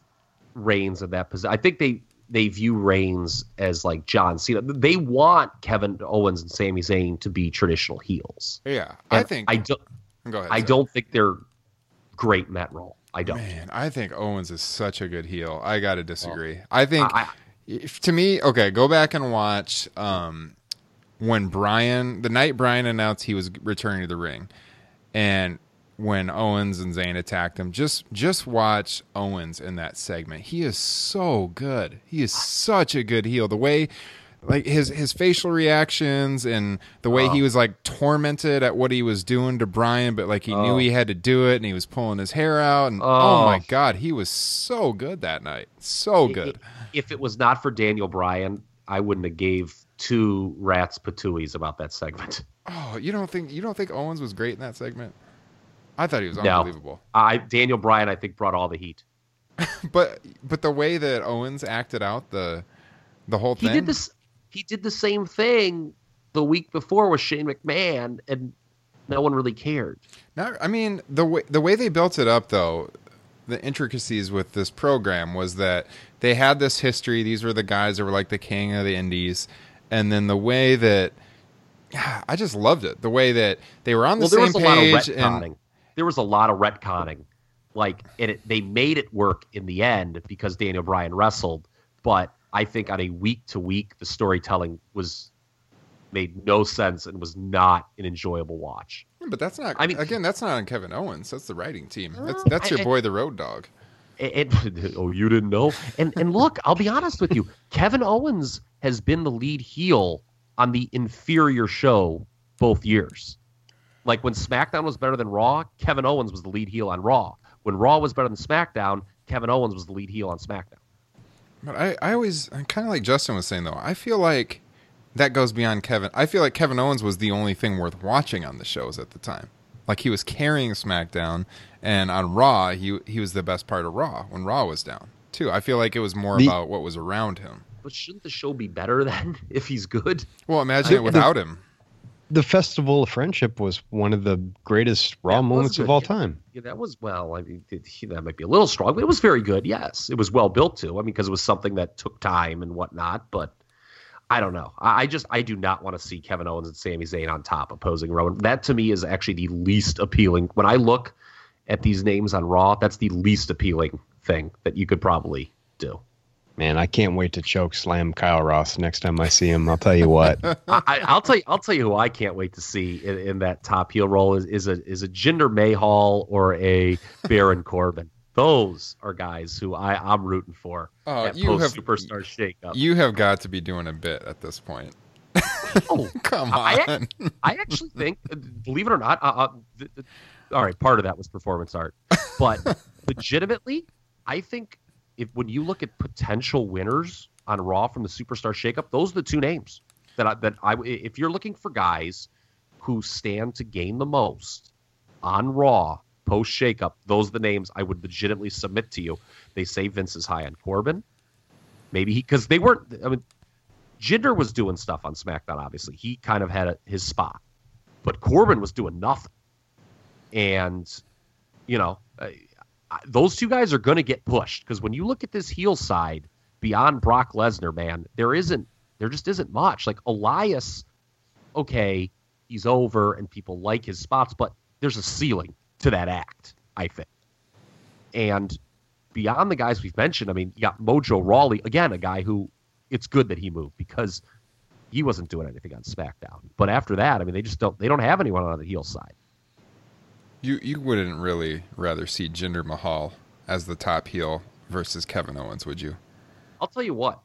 Reigns in that position. I think they they view Reigns as like John Cena. They want Kevin Owens and Sami Zayn to be traditional heels. Yeah, I think I don't. Go ahead. I don't think they're great Met role. I don't. Man, I think Owens is such a good heel. I got to disagree. I think I- if, to me, okay, go back and watch um, when Bryan, the night Bryan announced he was returning to the ring, and when Owens and Zayn attacked him, just just watch Owens in that segment. He is so good. He is such a good heel. The way like his his facial reactions and the way he oh. was like tormented at what he was doing to Bryan, but like he knew he oh. had to do it and he was pulling his hair out and oh, Oh. my god, he was so good that night. So good. If it was not for Daniel Bryan, I wouldn't have gave two rats patooies about that segment. Oh, you don't think you don't think Owens was great in that segment? I thought he was No. unbelievable. I Daniel Bryan, I think, brought all the heat. But but the way that Owens acted out the the whole He thing. did this. He did the same thing the week before with Shane McMahon, and no one really cared. Not, I mean the way the way they built it up though, the intricacies with this program was that they had this history. These were the guys that were like the king of the indies, and then the way that I just loved it. The way that they were on the well, same was a lot of page and There was a lot of retconning. Like, and it, they made it work in the end because Daniel Bryan wrestled. But I think on a week to week, the storytelling was made no sense and was not an enjoyable watch. but that's not. I mean- again, that's not on Kevin Owens. That's the writing team. That's that's your I- I- boy, the Road Dogg. And, and- oh, you didn't know? And and look, I'll be honest with you. Kevin Owens has been the lead heel on the inferior show both years. Like when SmackDown was better than Raw, Kevin Owens was the lead heel on Raw. When Raw was better than SmackDown, Kevin Owens was the lead heel on SmackDown. But I, I always kind of like Justin was saying though. I feel like that goes beyond Kevin. I feel like Kevin Owens was the only thing worth watching on the shows at the time. Like he was carrying SmackDown, and on Raw, he he was the best part of Raw when Raw was down too. I feel like it was more The- about what was around him. But shouldn't the show be better then if he's good? Well, imagine it without him. The Festival of Friendship was one of the greatest Raw That moments of all yeah. time. Yeah, that was well. I mean, it- that might be a little strong, but it was very good. Yes, it was well built too. I mean, because it was something that took time and whatnot. But I don't know. I, I just I do not want to see Kevin Owens and Sami Zayn on top opposing Roman. That to me is actually the least appealing. When I look at these names on Raw, that's the least appealing thing that you could probably do. Man, I can't wait to choke slam Kyle Ross next time I see him. I'll tell you what. I, I- I'll tell you. I'll tell you who I can't wait to see in, in that top heel role is, is a is a Jinder Mahal or a Baron Corbin. Those are guys who I I'm rooting for. Oh, at you have- superstar shakeup. You have got to be doing a bit at this point. oh, Come I- on. I actually think, believe it or not, uh, uh, th- th- all right, part of that was performance art, but legitimately, I think if when you look at potential winners on Raw from the Superstar Shakeup, those are the two names that I, that I. If you're looking for guys who stand to gain the most on Raw post Shakeup, those are the names I would legitimately submit to you. They say Vince is high on Corbin. Maybe he because they weren't. I mean, Jinder was doing stuff on SmackDown. Obviously, he kind of had a, his spot, but Corbin was doing nothing. And you know, those two guys are going to get pushed because when you look at this heel side beyond Brock Lesnar, man, there isn't there just isn't much. Like Elias okay, he's over and people like his spots, but there's a ceiling to that act, I think. And beyond the guys we've mentioned, I mean, you got Mojo Rawley, again, a guy who it's good that he moved because he wasn't doing anything on SmackDown. But after that, I mean, they just don't they don't have anyone on the heel side. You you wouldn't really rather see Jinder Mahal as the top heel versus Kevin Owens, would you? I'll tell you what.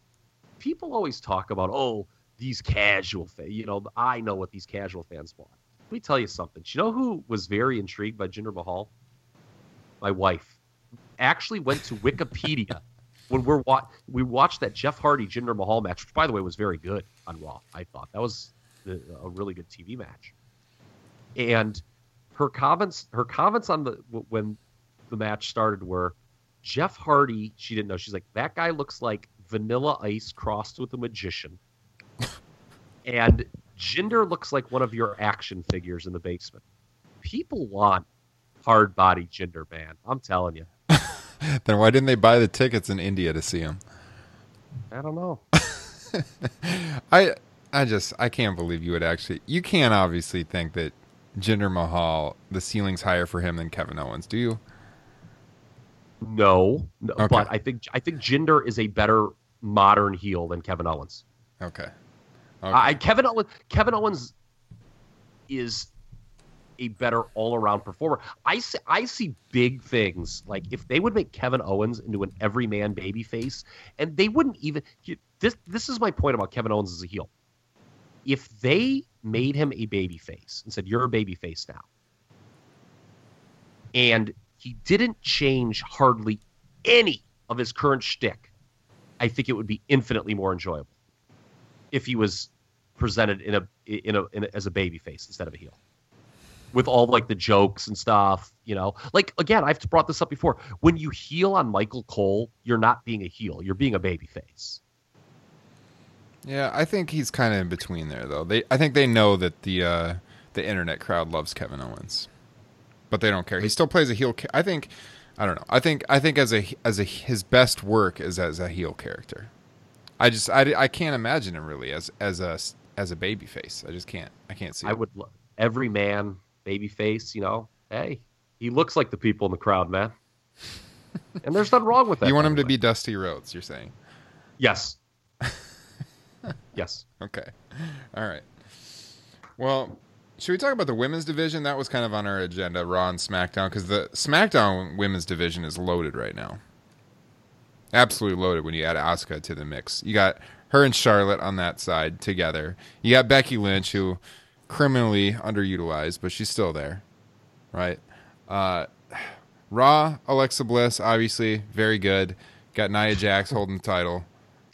People always talk about, oh, these casual fans. You know, I know what these casual fans want. Let me tell you something. Do you know who was very intrigued by Jinder Mahal? My wife actually went to Wikipedia when we're wa- we watched that Jeff Hardy Jinder Mahal match, which by the way was very good on Raw. I thought that was the, a really good TV match. And her comments, her comments on the when the match started were, Jeff Hardy. She didn't know. She's like, that guy looks like Vanilla Ice crossed with a magician, and Jinder looks like one of your action figures in the basement. People want hard body Jinder, man. I'm telling you. Then why didn't they buy the tickets in India to see him? I don't know. I I just I can't believe you would actually. You can't obviously think that Jinder Mahal the ceiling's higher for him than Kevin Owens, do you? No, no Okay. but I think I think Jinder is a better modern heel than Kevin Owens. Okay. I Kevin Owens Kevin Owens is a better all around performer. I see, I see big things like if they would make Kevin Owens into an everyman babyface, and they wouldn't even this. This is my point about Kevin Owens as a heel. If they made him a babyface and said you're a babyface now, and he didn't change hardly any of his current shtick, I think it would be infinitely more enjoyable if he was presented in a in a, in a as a baby face instead of a heel. With all like the jokes and stuff you know? Like again i've brought this up before. When you heel on michael cole you're not being a heel. You're being a baby face Yeah, I think he's kind of in between there, though. They, I think they know that the uh, the internet crowd loves Kevin Owens, but they don't care. He still plays a heel. Ca- I think, I don't know. I think, I think as a as a his best work is as a heel character. I just, I, I can't imagine him really as as a as a baby face. I just can't. I can't see. i it. would lo- every man baby face you know hey he looks like the people in the crowd man and there's nothing wrong with that You want him to way. be Dusty Rhodes? You're saying? yes yes Okay. All right. Well, should we talk about the women's division? That was kind of on our agenda, Raw and SmackDown, because the SmackDown women's division is loaded right now. Absolutely loaded when you add Asuka to the mix. You got her and Charlotte on that side together. You got Becky Lynch, who criminally underutilized, but she's still there, right? Uh, Raw, Alexa Bliss, obviously very good. Got Nia Jax holding the title.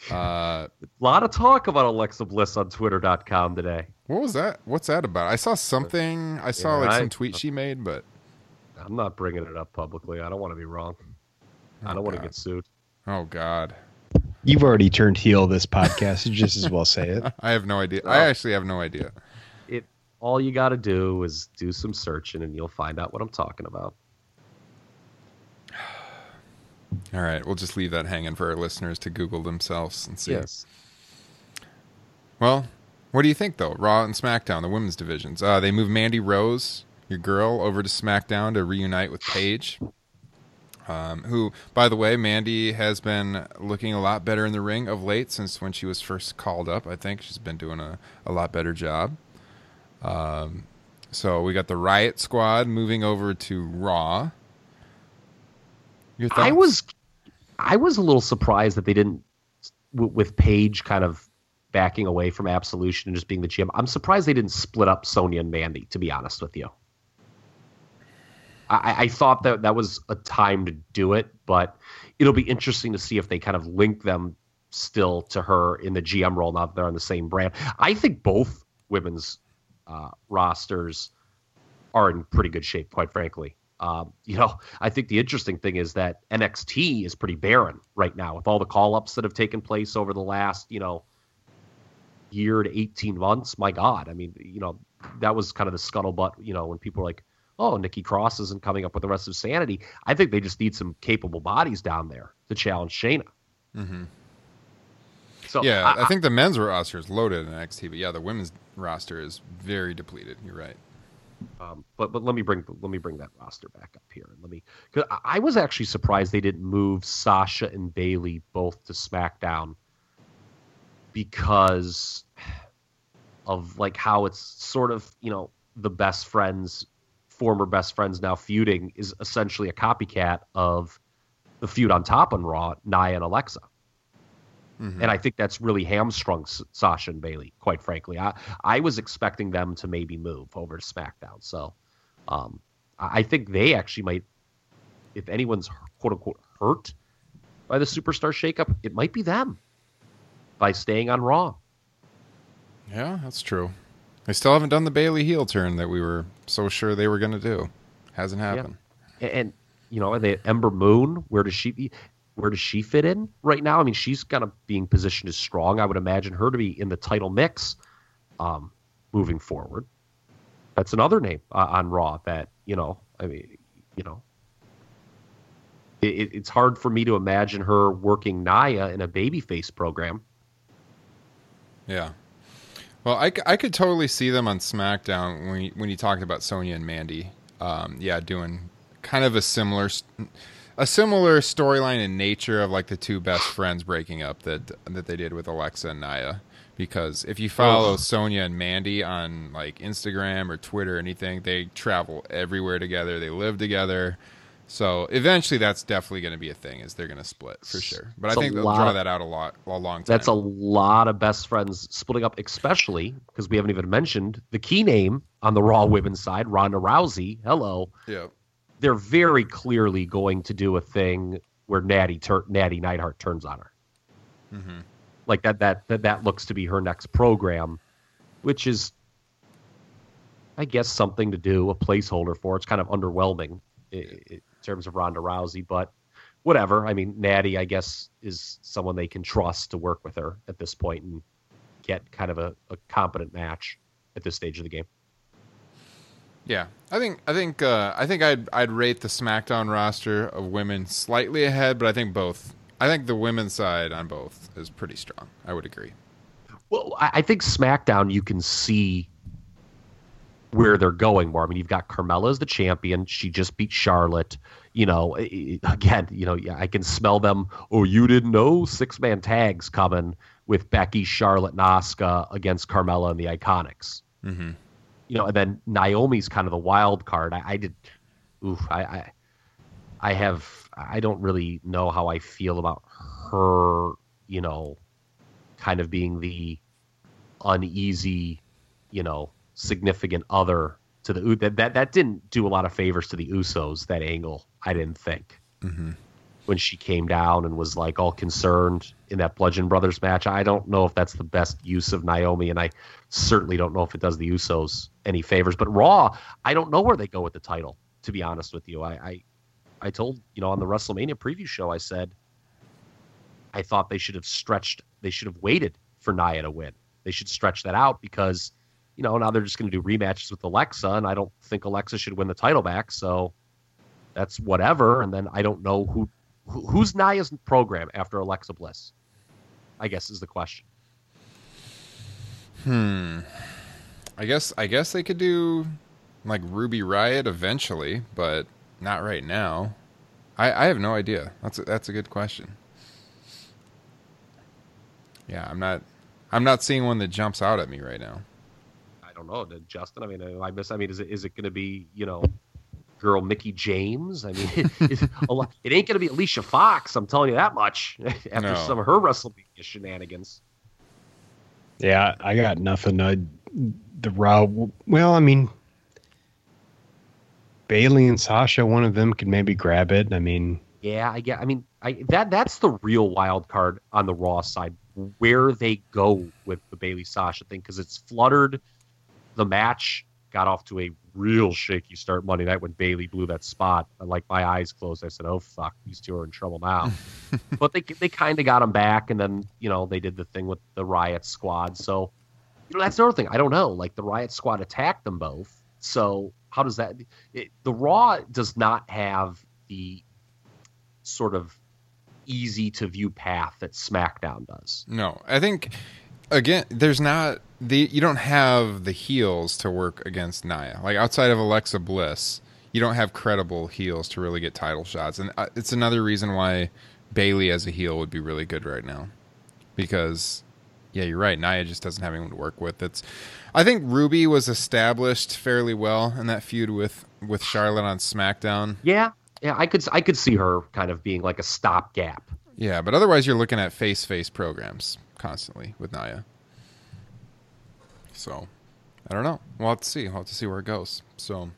Uh, a lot of talk about alexa bliss on twitter.com today What was that? What's that about? I saw something. I saw Yeah, like some I- tweet she made, but i'm not bringing it up publicly i don't want to be wrong i don't want to get sued oh god, You've already turned heel this podcast. You just as well say it. I have no idea. I actually have no idea. it all you got to do is do some searching and you'll find out what i'm talking about All right, we'll just leave that hanging for our listeners to Google themselves and see. yes Well, what do you think though? Raw and SmackDown, the women's divisions. Uh, they moved Mandy Rose, your girl, over to SmackDown to reunite with Paige. Um, who, by the way, Mandy has been looking a lot better in the ring of late since when she was first called up. I think she's been doing a, a lot better job. Um, so we got the Riot Squad moving over to Raw. Your thoughts? i was i was a little surprised that they didn't w- with paige kind of backing away from absolution and just being the gm i'm surprised they didn't split up sonya and mandy to be honest with you I, I thought that that was a time to do it, but it'll be interesting to see if they kind of link them still to her in the GM role now that they're on the same brand. I think both women's uh, rosters are in pretty good shape, quite frankly. Um, you know, I think the interesting thing is that NXT is pretty barren right now with all the call ups that have taken place over the last, you know, year to 18 months. My God. I mean, you know, that was kind of the scuttlebutt, you know, when people were like, oh, Nikki Cross isn't coming up with the rest of Sanity. I think they just need some capable bodies down there to challenge Shayna. Mm-hmm. So yeah, I, think the men's roster is loaded in NXT, but yeah, the women's roster is very depleted. You're right. Um, but but let me bring let me bring that roster back up here and let me. Cause I was actually surprised they didn't move Sasha and Bayley both to SmackDown because of like how it's sort of you know the best friends, former best friends now feuding is essentially a copycat of the feud on top on Raw, Nia and Alexa. Mm-hmm. And I think that's really hamstrung S- Sasha and Bayley, quite frankly. I, I was expecting them to maybe move over to SmackDown. So um, I think they actually might, if anyone's quote unquote hurt by the superstar shakeup, it might be them by staying on Raw. Yeah, that's true. They still haven't done the Bayley heel turn that we were so sure they were going to do. Hasn't happened. Yeah. And, you know, the Ember Moon, where does she be? Where does she fit in right now? I mean, she's kind of being positioned as strong. I would imagine her to be in the title mix um, moving forward. That's another name uh, on Raw that you know. I mean, you know, it, it's hard for me to imagine her working Nia in a babyface program. Yeah. Well, I, I could totally see them on SmackDown when you, when you talked about Sonya and Mandy. Um, yeah, doing kind of a similar a similar storyline in nature of like the two best friends breaking up that that they did with Alexa and Nia. Because if you follow oh. Sonya and Mandy on like Instagram or Twitter or anything, they travel everywhere together. They live together. So eventually, that's definitely going to be a thing. Is they're going to split for sure. But it's I think they'll draw of, that out a lot, a long time. That's a lot of best friends splitting up, especially because we haven't even mentioned the key name on the Raw women's side, Ronda Rousey. Hello. Yeah they're very clearly going to do a thing where Natty tur- Natty Neidhart turns on her. Mm-hmm. Like that, that that that looks to be her next program, which is, I guess, something to do a placeholder for. It's kind of underwhelming in, in terms of Ronda Rousey, but whatever. I mean, Natty, I guess, is someone they can trust to work with her at this point and get kind of a, a competent match at this stage of the game. Yeah, I think I think uh, I think I'd I'd rate the SmackDown roster of women slightly ahead, but I think both. I think the women's side on both is pretty strong. I would agree. Well, I think SmackDown you can see where they're going more. I mean, you've got Carmella as the champion. She just beat Charlotte. You know, again, you know, I can smell them. Oh, you didn't know six man tags coming with Becky, Charlotte, and Asuka against Carmella and the Iconics. Mm-hmm you know, and then Naomi's kind of the wild card. I, I did, oof, I, I, I have, I don't really know how I feel about her, you know, kind of being the uneasy, you know, significant other to the that that that didn't do a lot of favors to the Usos. That angle, I didn't think. Mm-hmm when she came down and was like all concerned in that Bludgeon Brothers match. I don't know if that's the best use of Naomi, and I certainly don't know if it does the Usos any favors. But Raw, I don't know where they go with the title. To be honest with you, I, I, I told you know on the WrestleMania preview show, I said I thought they should have stretched, they should have waited for Nia to win. They should stretch that out because you know now they're just going to do rematches with Alexa, and I don't think Alexa should win the title back. So that's whatever. And then I don't know who who's Nia's program after Alexa Bliss? I guess is the question. Hmm. I guess I guess they could do like Ruby Riot eventually, but not right now. I, I have no idea. That's a, that's a good question. Yeah, I'm not I'm not seeing one that jumps out at me right now. I don't know, Justin. I mean, I miss. I mean, is it is it going to be you know girl Mickie James. I mean, it, lot, it ain't going to be Alicia Fox. I'm telling you that much. After no. some of her WrestleMania shenanigans. Yeah, I got nothing. Uh, the Raw. Well, I mean, Bayley and Sasha. One of them could maybe grab it. I mean. Yeah, I get. I mean, I that that's the real wild card on the Raw side, where they go with the Bayley Sasha thing, because it's fluttered the match got off to a real shaky start Monday night when Bayley blew that spot. Like my eyes closed. I said, "Oh fuck, these two are in trouble now." but they they kind of got him back, and then you know they did the thing with the riot Squad. So you know that's another thing. I don't know. Like the riot Squad attacked them both. So how does that? It, the Raw does not have the sort of easy to view path that SmackDown does. No, I think again, there's not the you don't have the heels to work against Nia. Like outside of Alexa Bliss, you don't have credible heels to really get title shots, and uh, it's another reason why Bayley as a heel would be really good right now, because yeah, you're right. Nia just doesn't have anyone to work with. It's I think Ruby was established fairly well in that feud with with Charlotte on SmackDown. Yeah, yeah, I could I could see her kind of being like a stopgap. Yeah, but otherwise you're looking at face face programs constantly with Nia. So, I don't know. We'll have to see. We'll have to see where it goes. So,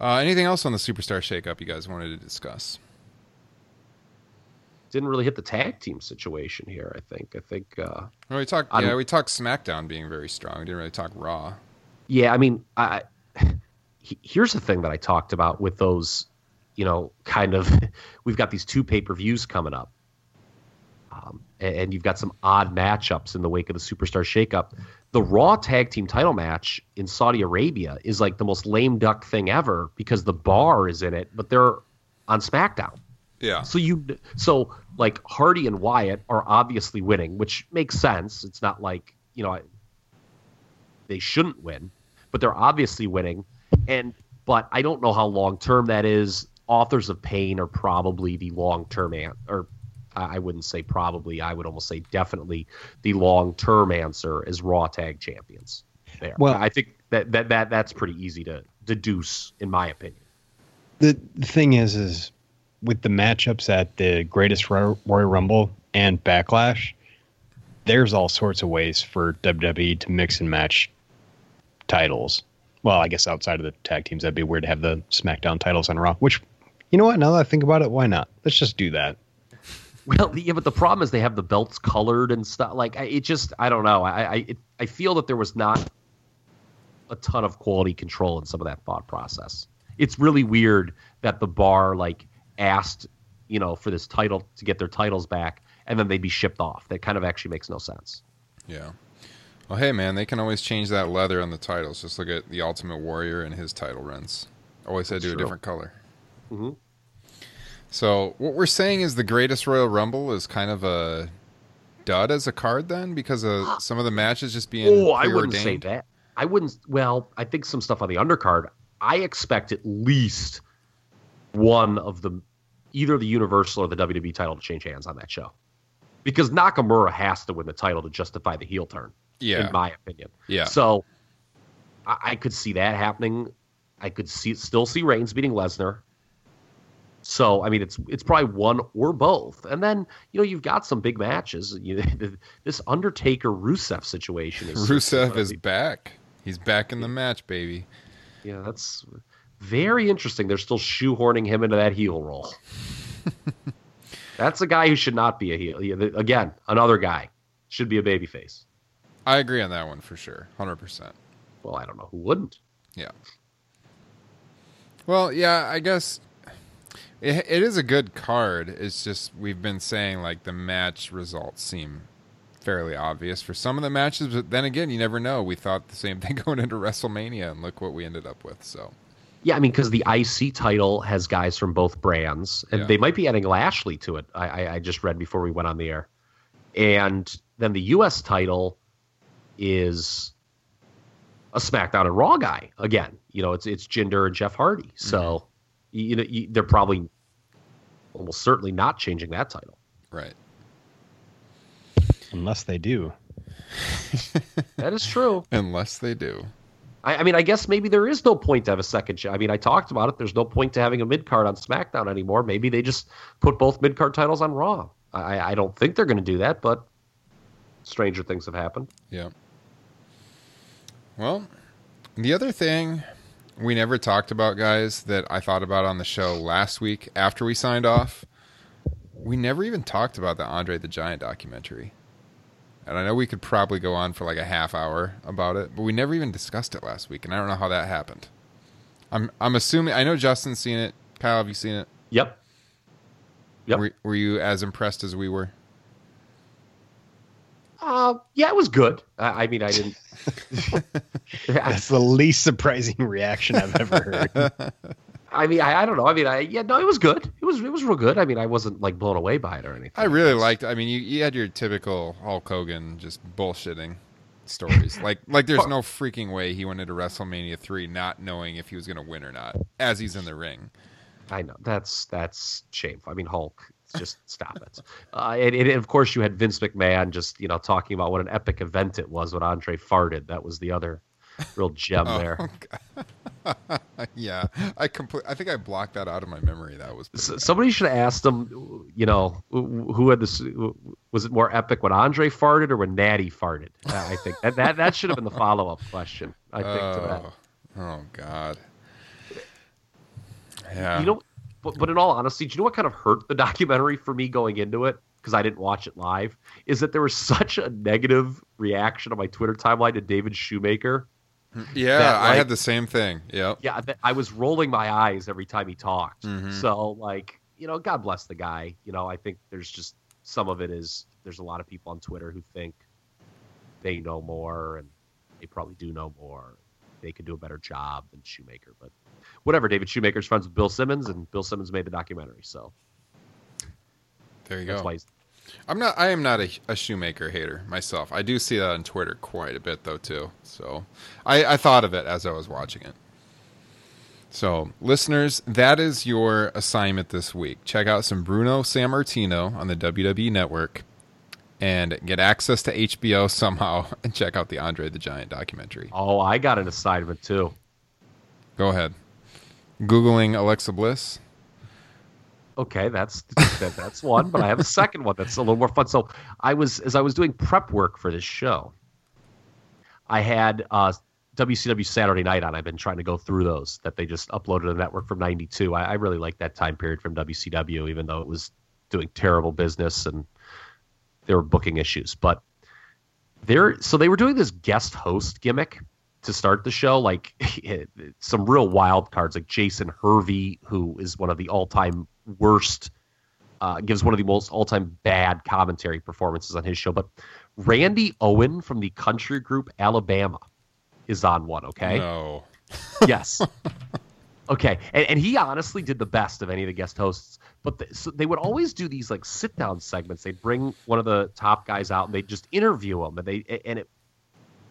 uh, anything else on the Superstar shakeup you guys wanted to discuss? Didn't really hit the tag team situation here. I think. I think. Uh, well, we talked. I Yeah, we talked SmackDown being very strong. We didn't really talk Raw. Yeah, I mean, I, here's the thing that I talked about with those, you know, kind of. We've got these two pay per views coming up, um, and, you've got some odd matchups in the wake of the Superstar Shakeup. The Raw Tag Team Title match in Saudi Arabia is like the most lame duck thing ever because the bar is in it, but they're on SmackDown. Yeah. So you so like Hardy and Wyatt are obviously winning, which makes sense. It's not like you know I- they shouldn't win, but they're obviously winning. And but I don't know how long term that is. Authors of Pain are probably the long term an or I wouldn't say probably. I would almost say definitely the long term answer is Raw Tag Champions. There, Well- I think that that that that's pretty easy to deduce, in my opinion. the, the thing is is with the matchups at the greatest Royal rumble and backlash there's all sorts of ways for wwe to mix and match titles well i guess outside of the tag teams that'd be weird to have the smackdown titles on raw which you know what now that i think about it why not let's just do that Well, yeah, but the problem is they have the belts colored and stuff. Like I, it just, I don't know. I, I, it, I feel that there was not a ton of quality control in some of that thought process. It's really weird that the bar like asked, you know, for this title to get their titles back, and then they'd be shipped off. That kind of actually makes no sense. Yeah. Well, hey man, they can always change that leather on the titles. Just look at the Ultimate Warrior and his title runs. Always had to do a different color. Mhm. So what we're saying is the greatest Royal Rumble is kind of a dud as a card then because of some of the matches just being Oh, I wouldn't say that. I wouldn't. Well, I think some stuff on the undercard. I expect at least one of the either the Universal or the WWE title to change hands on that show, because Nakamura has to win the title to justify the heel turn. Yeah. in my opinion. Yeah. So I, I could see that happening. I could see still see Reigns beating Lesnar. So I mean, it's it's probably one or both, and then you know you've got some big matches. You, this Undertaker Rusev situation is Rusev is back. He's back in the match, baby. yeah, that's very interesting. They're still shoehorning him into that heel role. that's a guy who should not be a heel. Again, another guy should be a babyface. I agree on that one for sure. 100%. Well, I don't know who wouldn't. Yeah. Well, yeah, I guess it, it is a good card. It's just we've been saying like the match results seem fairly obvious for some of the matches, but then again, you never know. We thought the same thing going into WrestleMania, and look what we ended up with. So Yeah, I mean, because the IC title has guys from both brands, and Yeah. they might be adding Lashley to it. I, I, I just read before we went on the air, and then the US title is a SmackDown and Raw guy again. You know, it's it's Jinder and Jeff Hardy. So mm-hmm. You know, you, they're probably almost certainly not changing that title. right, unless they do That is true. unless they do. I, I mean, I guess maybe there is no point to have a second show. I mean, I talked about it. There's no point to having a mid card on SmackDown anymore. Maybe they just put both mid card titles on Raw. I, I don't think they're going to do that, but stranger things have happened. Yeah. Well, the other thing we never talked about, guys, that I thought about on the show last week after we signed off, we never even talked about the Andre the Giant documentary. And I know we could probably go on for like a half hour about it, but we never even discussed it last week, and I don't know how that happened. I'm I'm assuming I know Justin's seen it. Kyle, have you seen it? Yep. Yep. Were, were you as impressed as we were? Uh, yeah, it was good. I, I mean, I didn't. that's the least surprising reaction i've ever heard I mean, I, I don't know. I mean, I yeah, no, it was good. It was it was real good. I mean, I wasn't like blown away by it or anything. I really liked. I mean, you, you had your typical Hulk Hogan just bullshitting stories. like like there's no freaking way he went into WrestleMania three not knowing if he was going to win or not as he's in the ring. I know that's that's shameful. I mean, Hulk, just stop it. Uh, and, and of course, you had Vince McMahon just you know talking about what an epic event it was when Andre farted. That was the other real gem Oh, there. yeah, I complete. I think I blocked that out of my memory. That was pretty S- bad. Somebody should have asked him, you know, who had this. Was it more epic when Andre farted or when Natty farted? I think that that, that should have been the follow up question. I think to that. oh, oh God. Yeah. You know, but, but in all honesty, do you know what kind of hurt the documentary for me going into it? Because I didn't watch it live, is that there was such a negative reaction on my Twitter timeline to David Shoemaker. Yeah, that, I had the same thing. Yep. Yeah, that I was rolling my eyes every time he talked. Mhm. So, like, you know, God bless the guy. You know, I think there's just some of it is there's a lot of people on Twitter who think they know more and they probably do know more. They could do a better job than Shoemaker. But whatever, David Shoemaker's friends with Bill Simmons, and Bill Simmons made the documentary. So There you that's go. why he's I'm not. I am not a, a shoemaker hater myself. I do see that on Twitter quite a bit though too. So I, I thought of it as I was watching it. So listeners, that is your assignment this week. Check out some Bruno Sammartino on the WWE Network, and get access to HBO somehow, and check out the Andre the Giant documentary. Oh, I got an assignment too. Go ahead. Googling Alexa Bliss. Okay, that's that, that's one, but I have a second one that's a little more fun. So I was as I was doing prep work for this show, I had uh, WCW Saturday Night on. I've been trying to go through those that they just uploaded to the network from '92. I, I really like that time period from WCW, even though it was doing terrible business and there were booking issues. But they're so they were doing this guest host gimmick to start the show, like some real wild cards, like Jason Hervey, who is one of the all-time worst, uh, gives one of the most all-time bad commentary performances on his show. But Randy Owen from the country group Alabama is on one. Okay, No. yes. Okay, and, and he honestly did the best of any of the guest hosts. But the, so they would always do these like sit down segments. They'd bring one of the top guys out and they'd just interview him, and they and it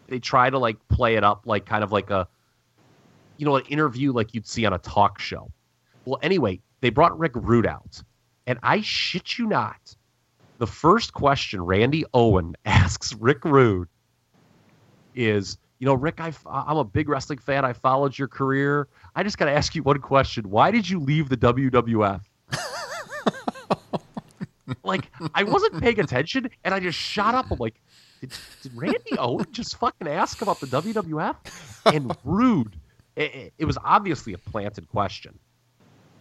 they try to like play it up like kind of like a you know an interview like you'd see on a talk show. Well, anyway, they brought Rick Rude out, and I shit you not, the first question Randy Owen asks Rick Rude is, you know, Rick, I, I'm a big wrestling fan. I followed your career. I just got to ask you one question. Why did you leave the WWF? like, I wasn't paying attention, and I just shot up. I'm like, did, did Randy Owen just fucking ask about the WWF? And Rude, it, it was obviously a planted question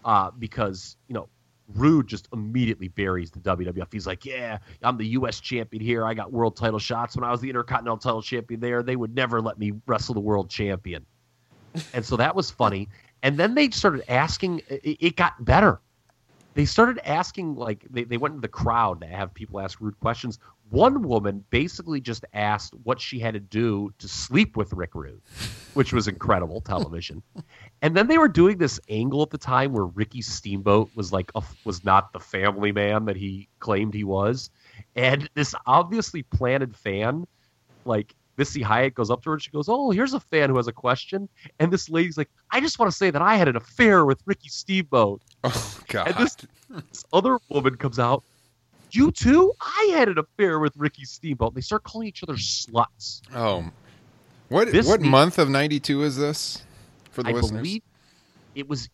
uh, because, you know, Rude just immediately buries the WWF. He's like, "Yeah, I'm the U.S. champion here. I got world title shots when I was the Intercontinental title champion there. They would never let me wrestle the world champion." and so that was funny. And then they started asking. It, got better. They started asking like they, they went into the crowd to have people ask rude questions. One woman basically just asked what she had to do to sleep with Rick Rude, which was incredible television. And then they were doing this angle at the time where Ricky Steamboat was like a, was not the family man that he claimed he was, and this obviously planted fan, like Missy Hyatt goes up to her and she goes, "Oh, here's a fan who has a question," and this lady's like, "I just want to say that I had an affair with Ricky Steamboat," Oh God. and this, this other woman comes out. You too? I had an affair with Ricky Steamboat. They start calling each other sluts. oh. What This what need- month of '92 is this for the I listeners? believe it was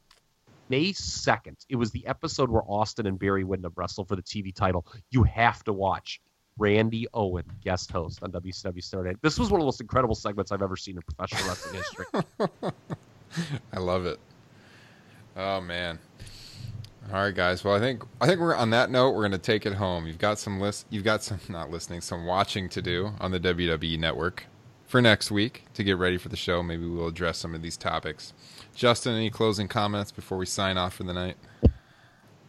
May 2nd. It was the episode where Austin and Barry Windham wrestle for the TV title. You have to watch Randy Owen, guest host on WCW Saturday. This was one of the most incredible segments I've ever seen in professional wrestling history. I love it. Oh man. All right, guys. Well, I think I think we're on that note. We're going to take it home. You've got some list. You've got some not listening, some watching to do on the WWE Network for next week to get ready for the show. Maybe we'll address some of these topics. Justin, any closing comments before we sign off for the night?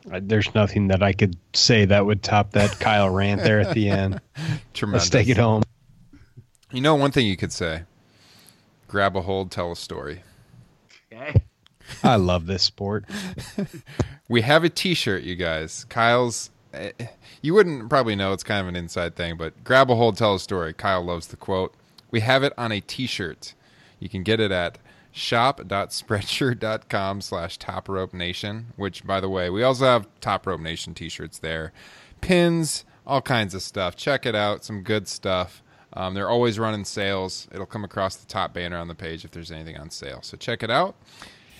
There's nothing that I could say that would top that Kyle rant there at the end. Tremendous. Let's take it home. You know, one thing you could say: grab a hold, tell a story. Okay. I love this sport. we have a T-shirt, you guys. Kyle's. eh, You wouldn't probably know. It's kind of an inside thing, but grab a hold, tell a story. Kyle loves the quote. We have it on a T-shirt. You can get it at shop.spreadshirt.com slash top rope nation which by the way we also have top rope nation t-shirts there pins all kinds of stuff check it out some good stuff um, they're always running sales it'll come across the top banner on the page if there's anything on sale so check it out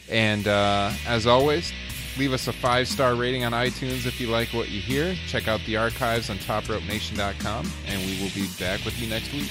and uh, as always, leave us a five star rating on iTunes if you like what you hear. Check out the archives on topropenation.com, and we will be back with you next week.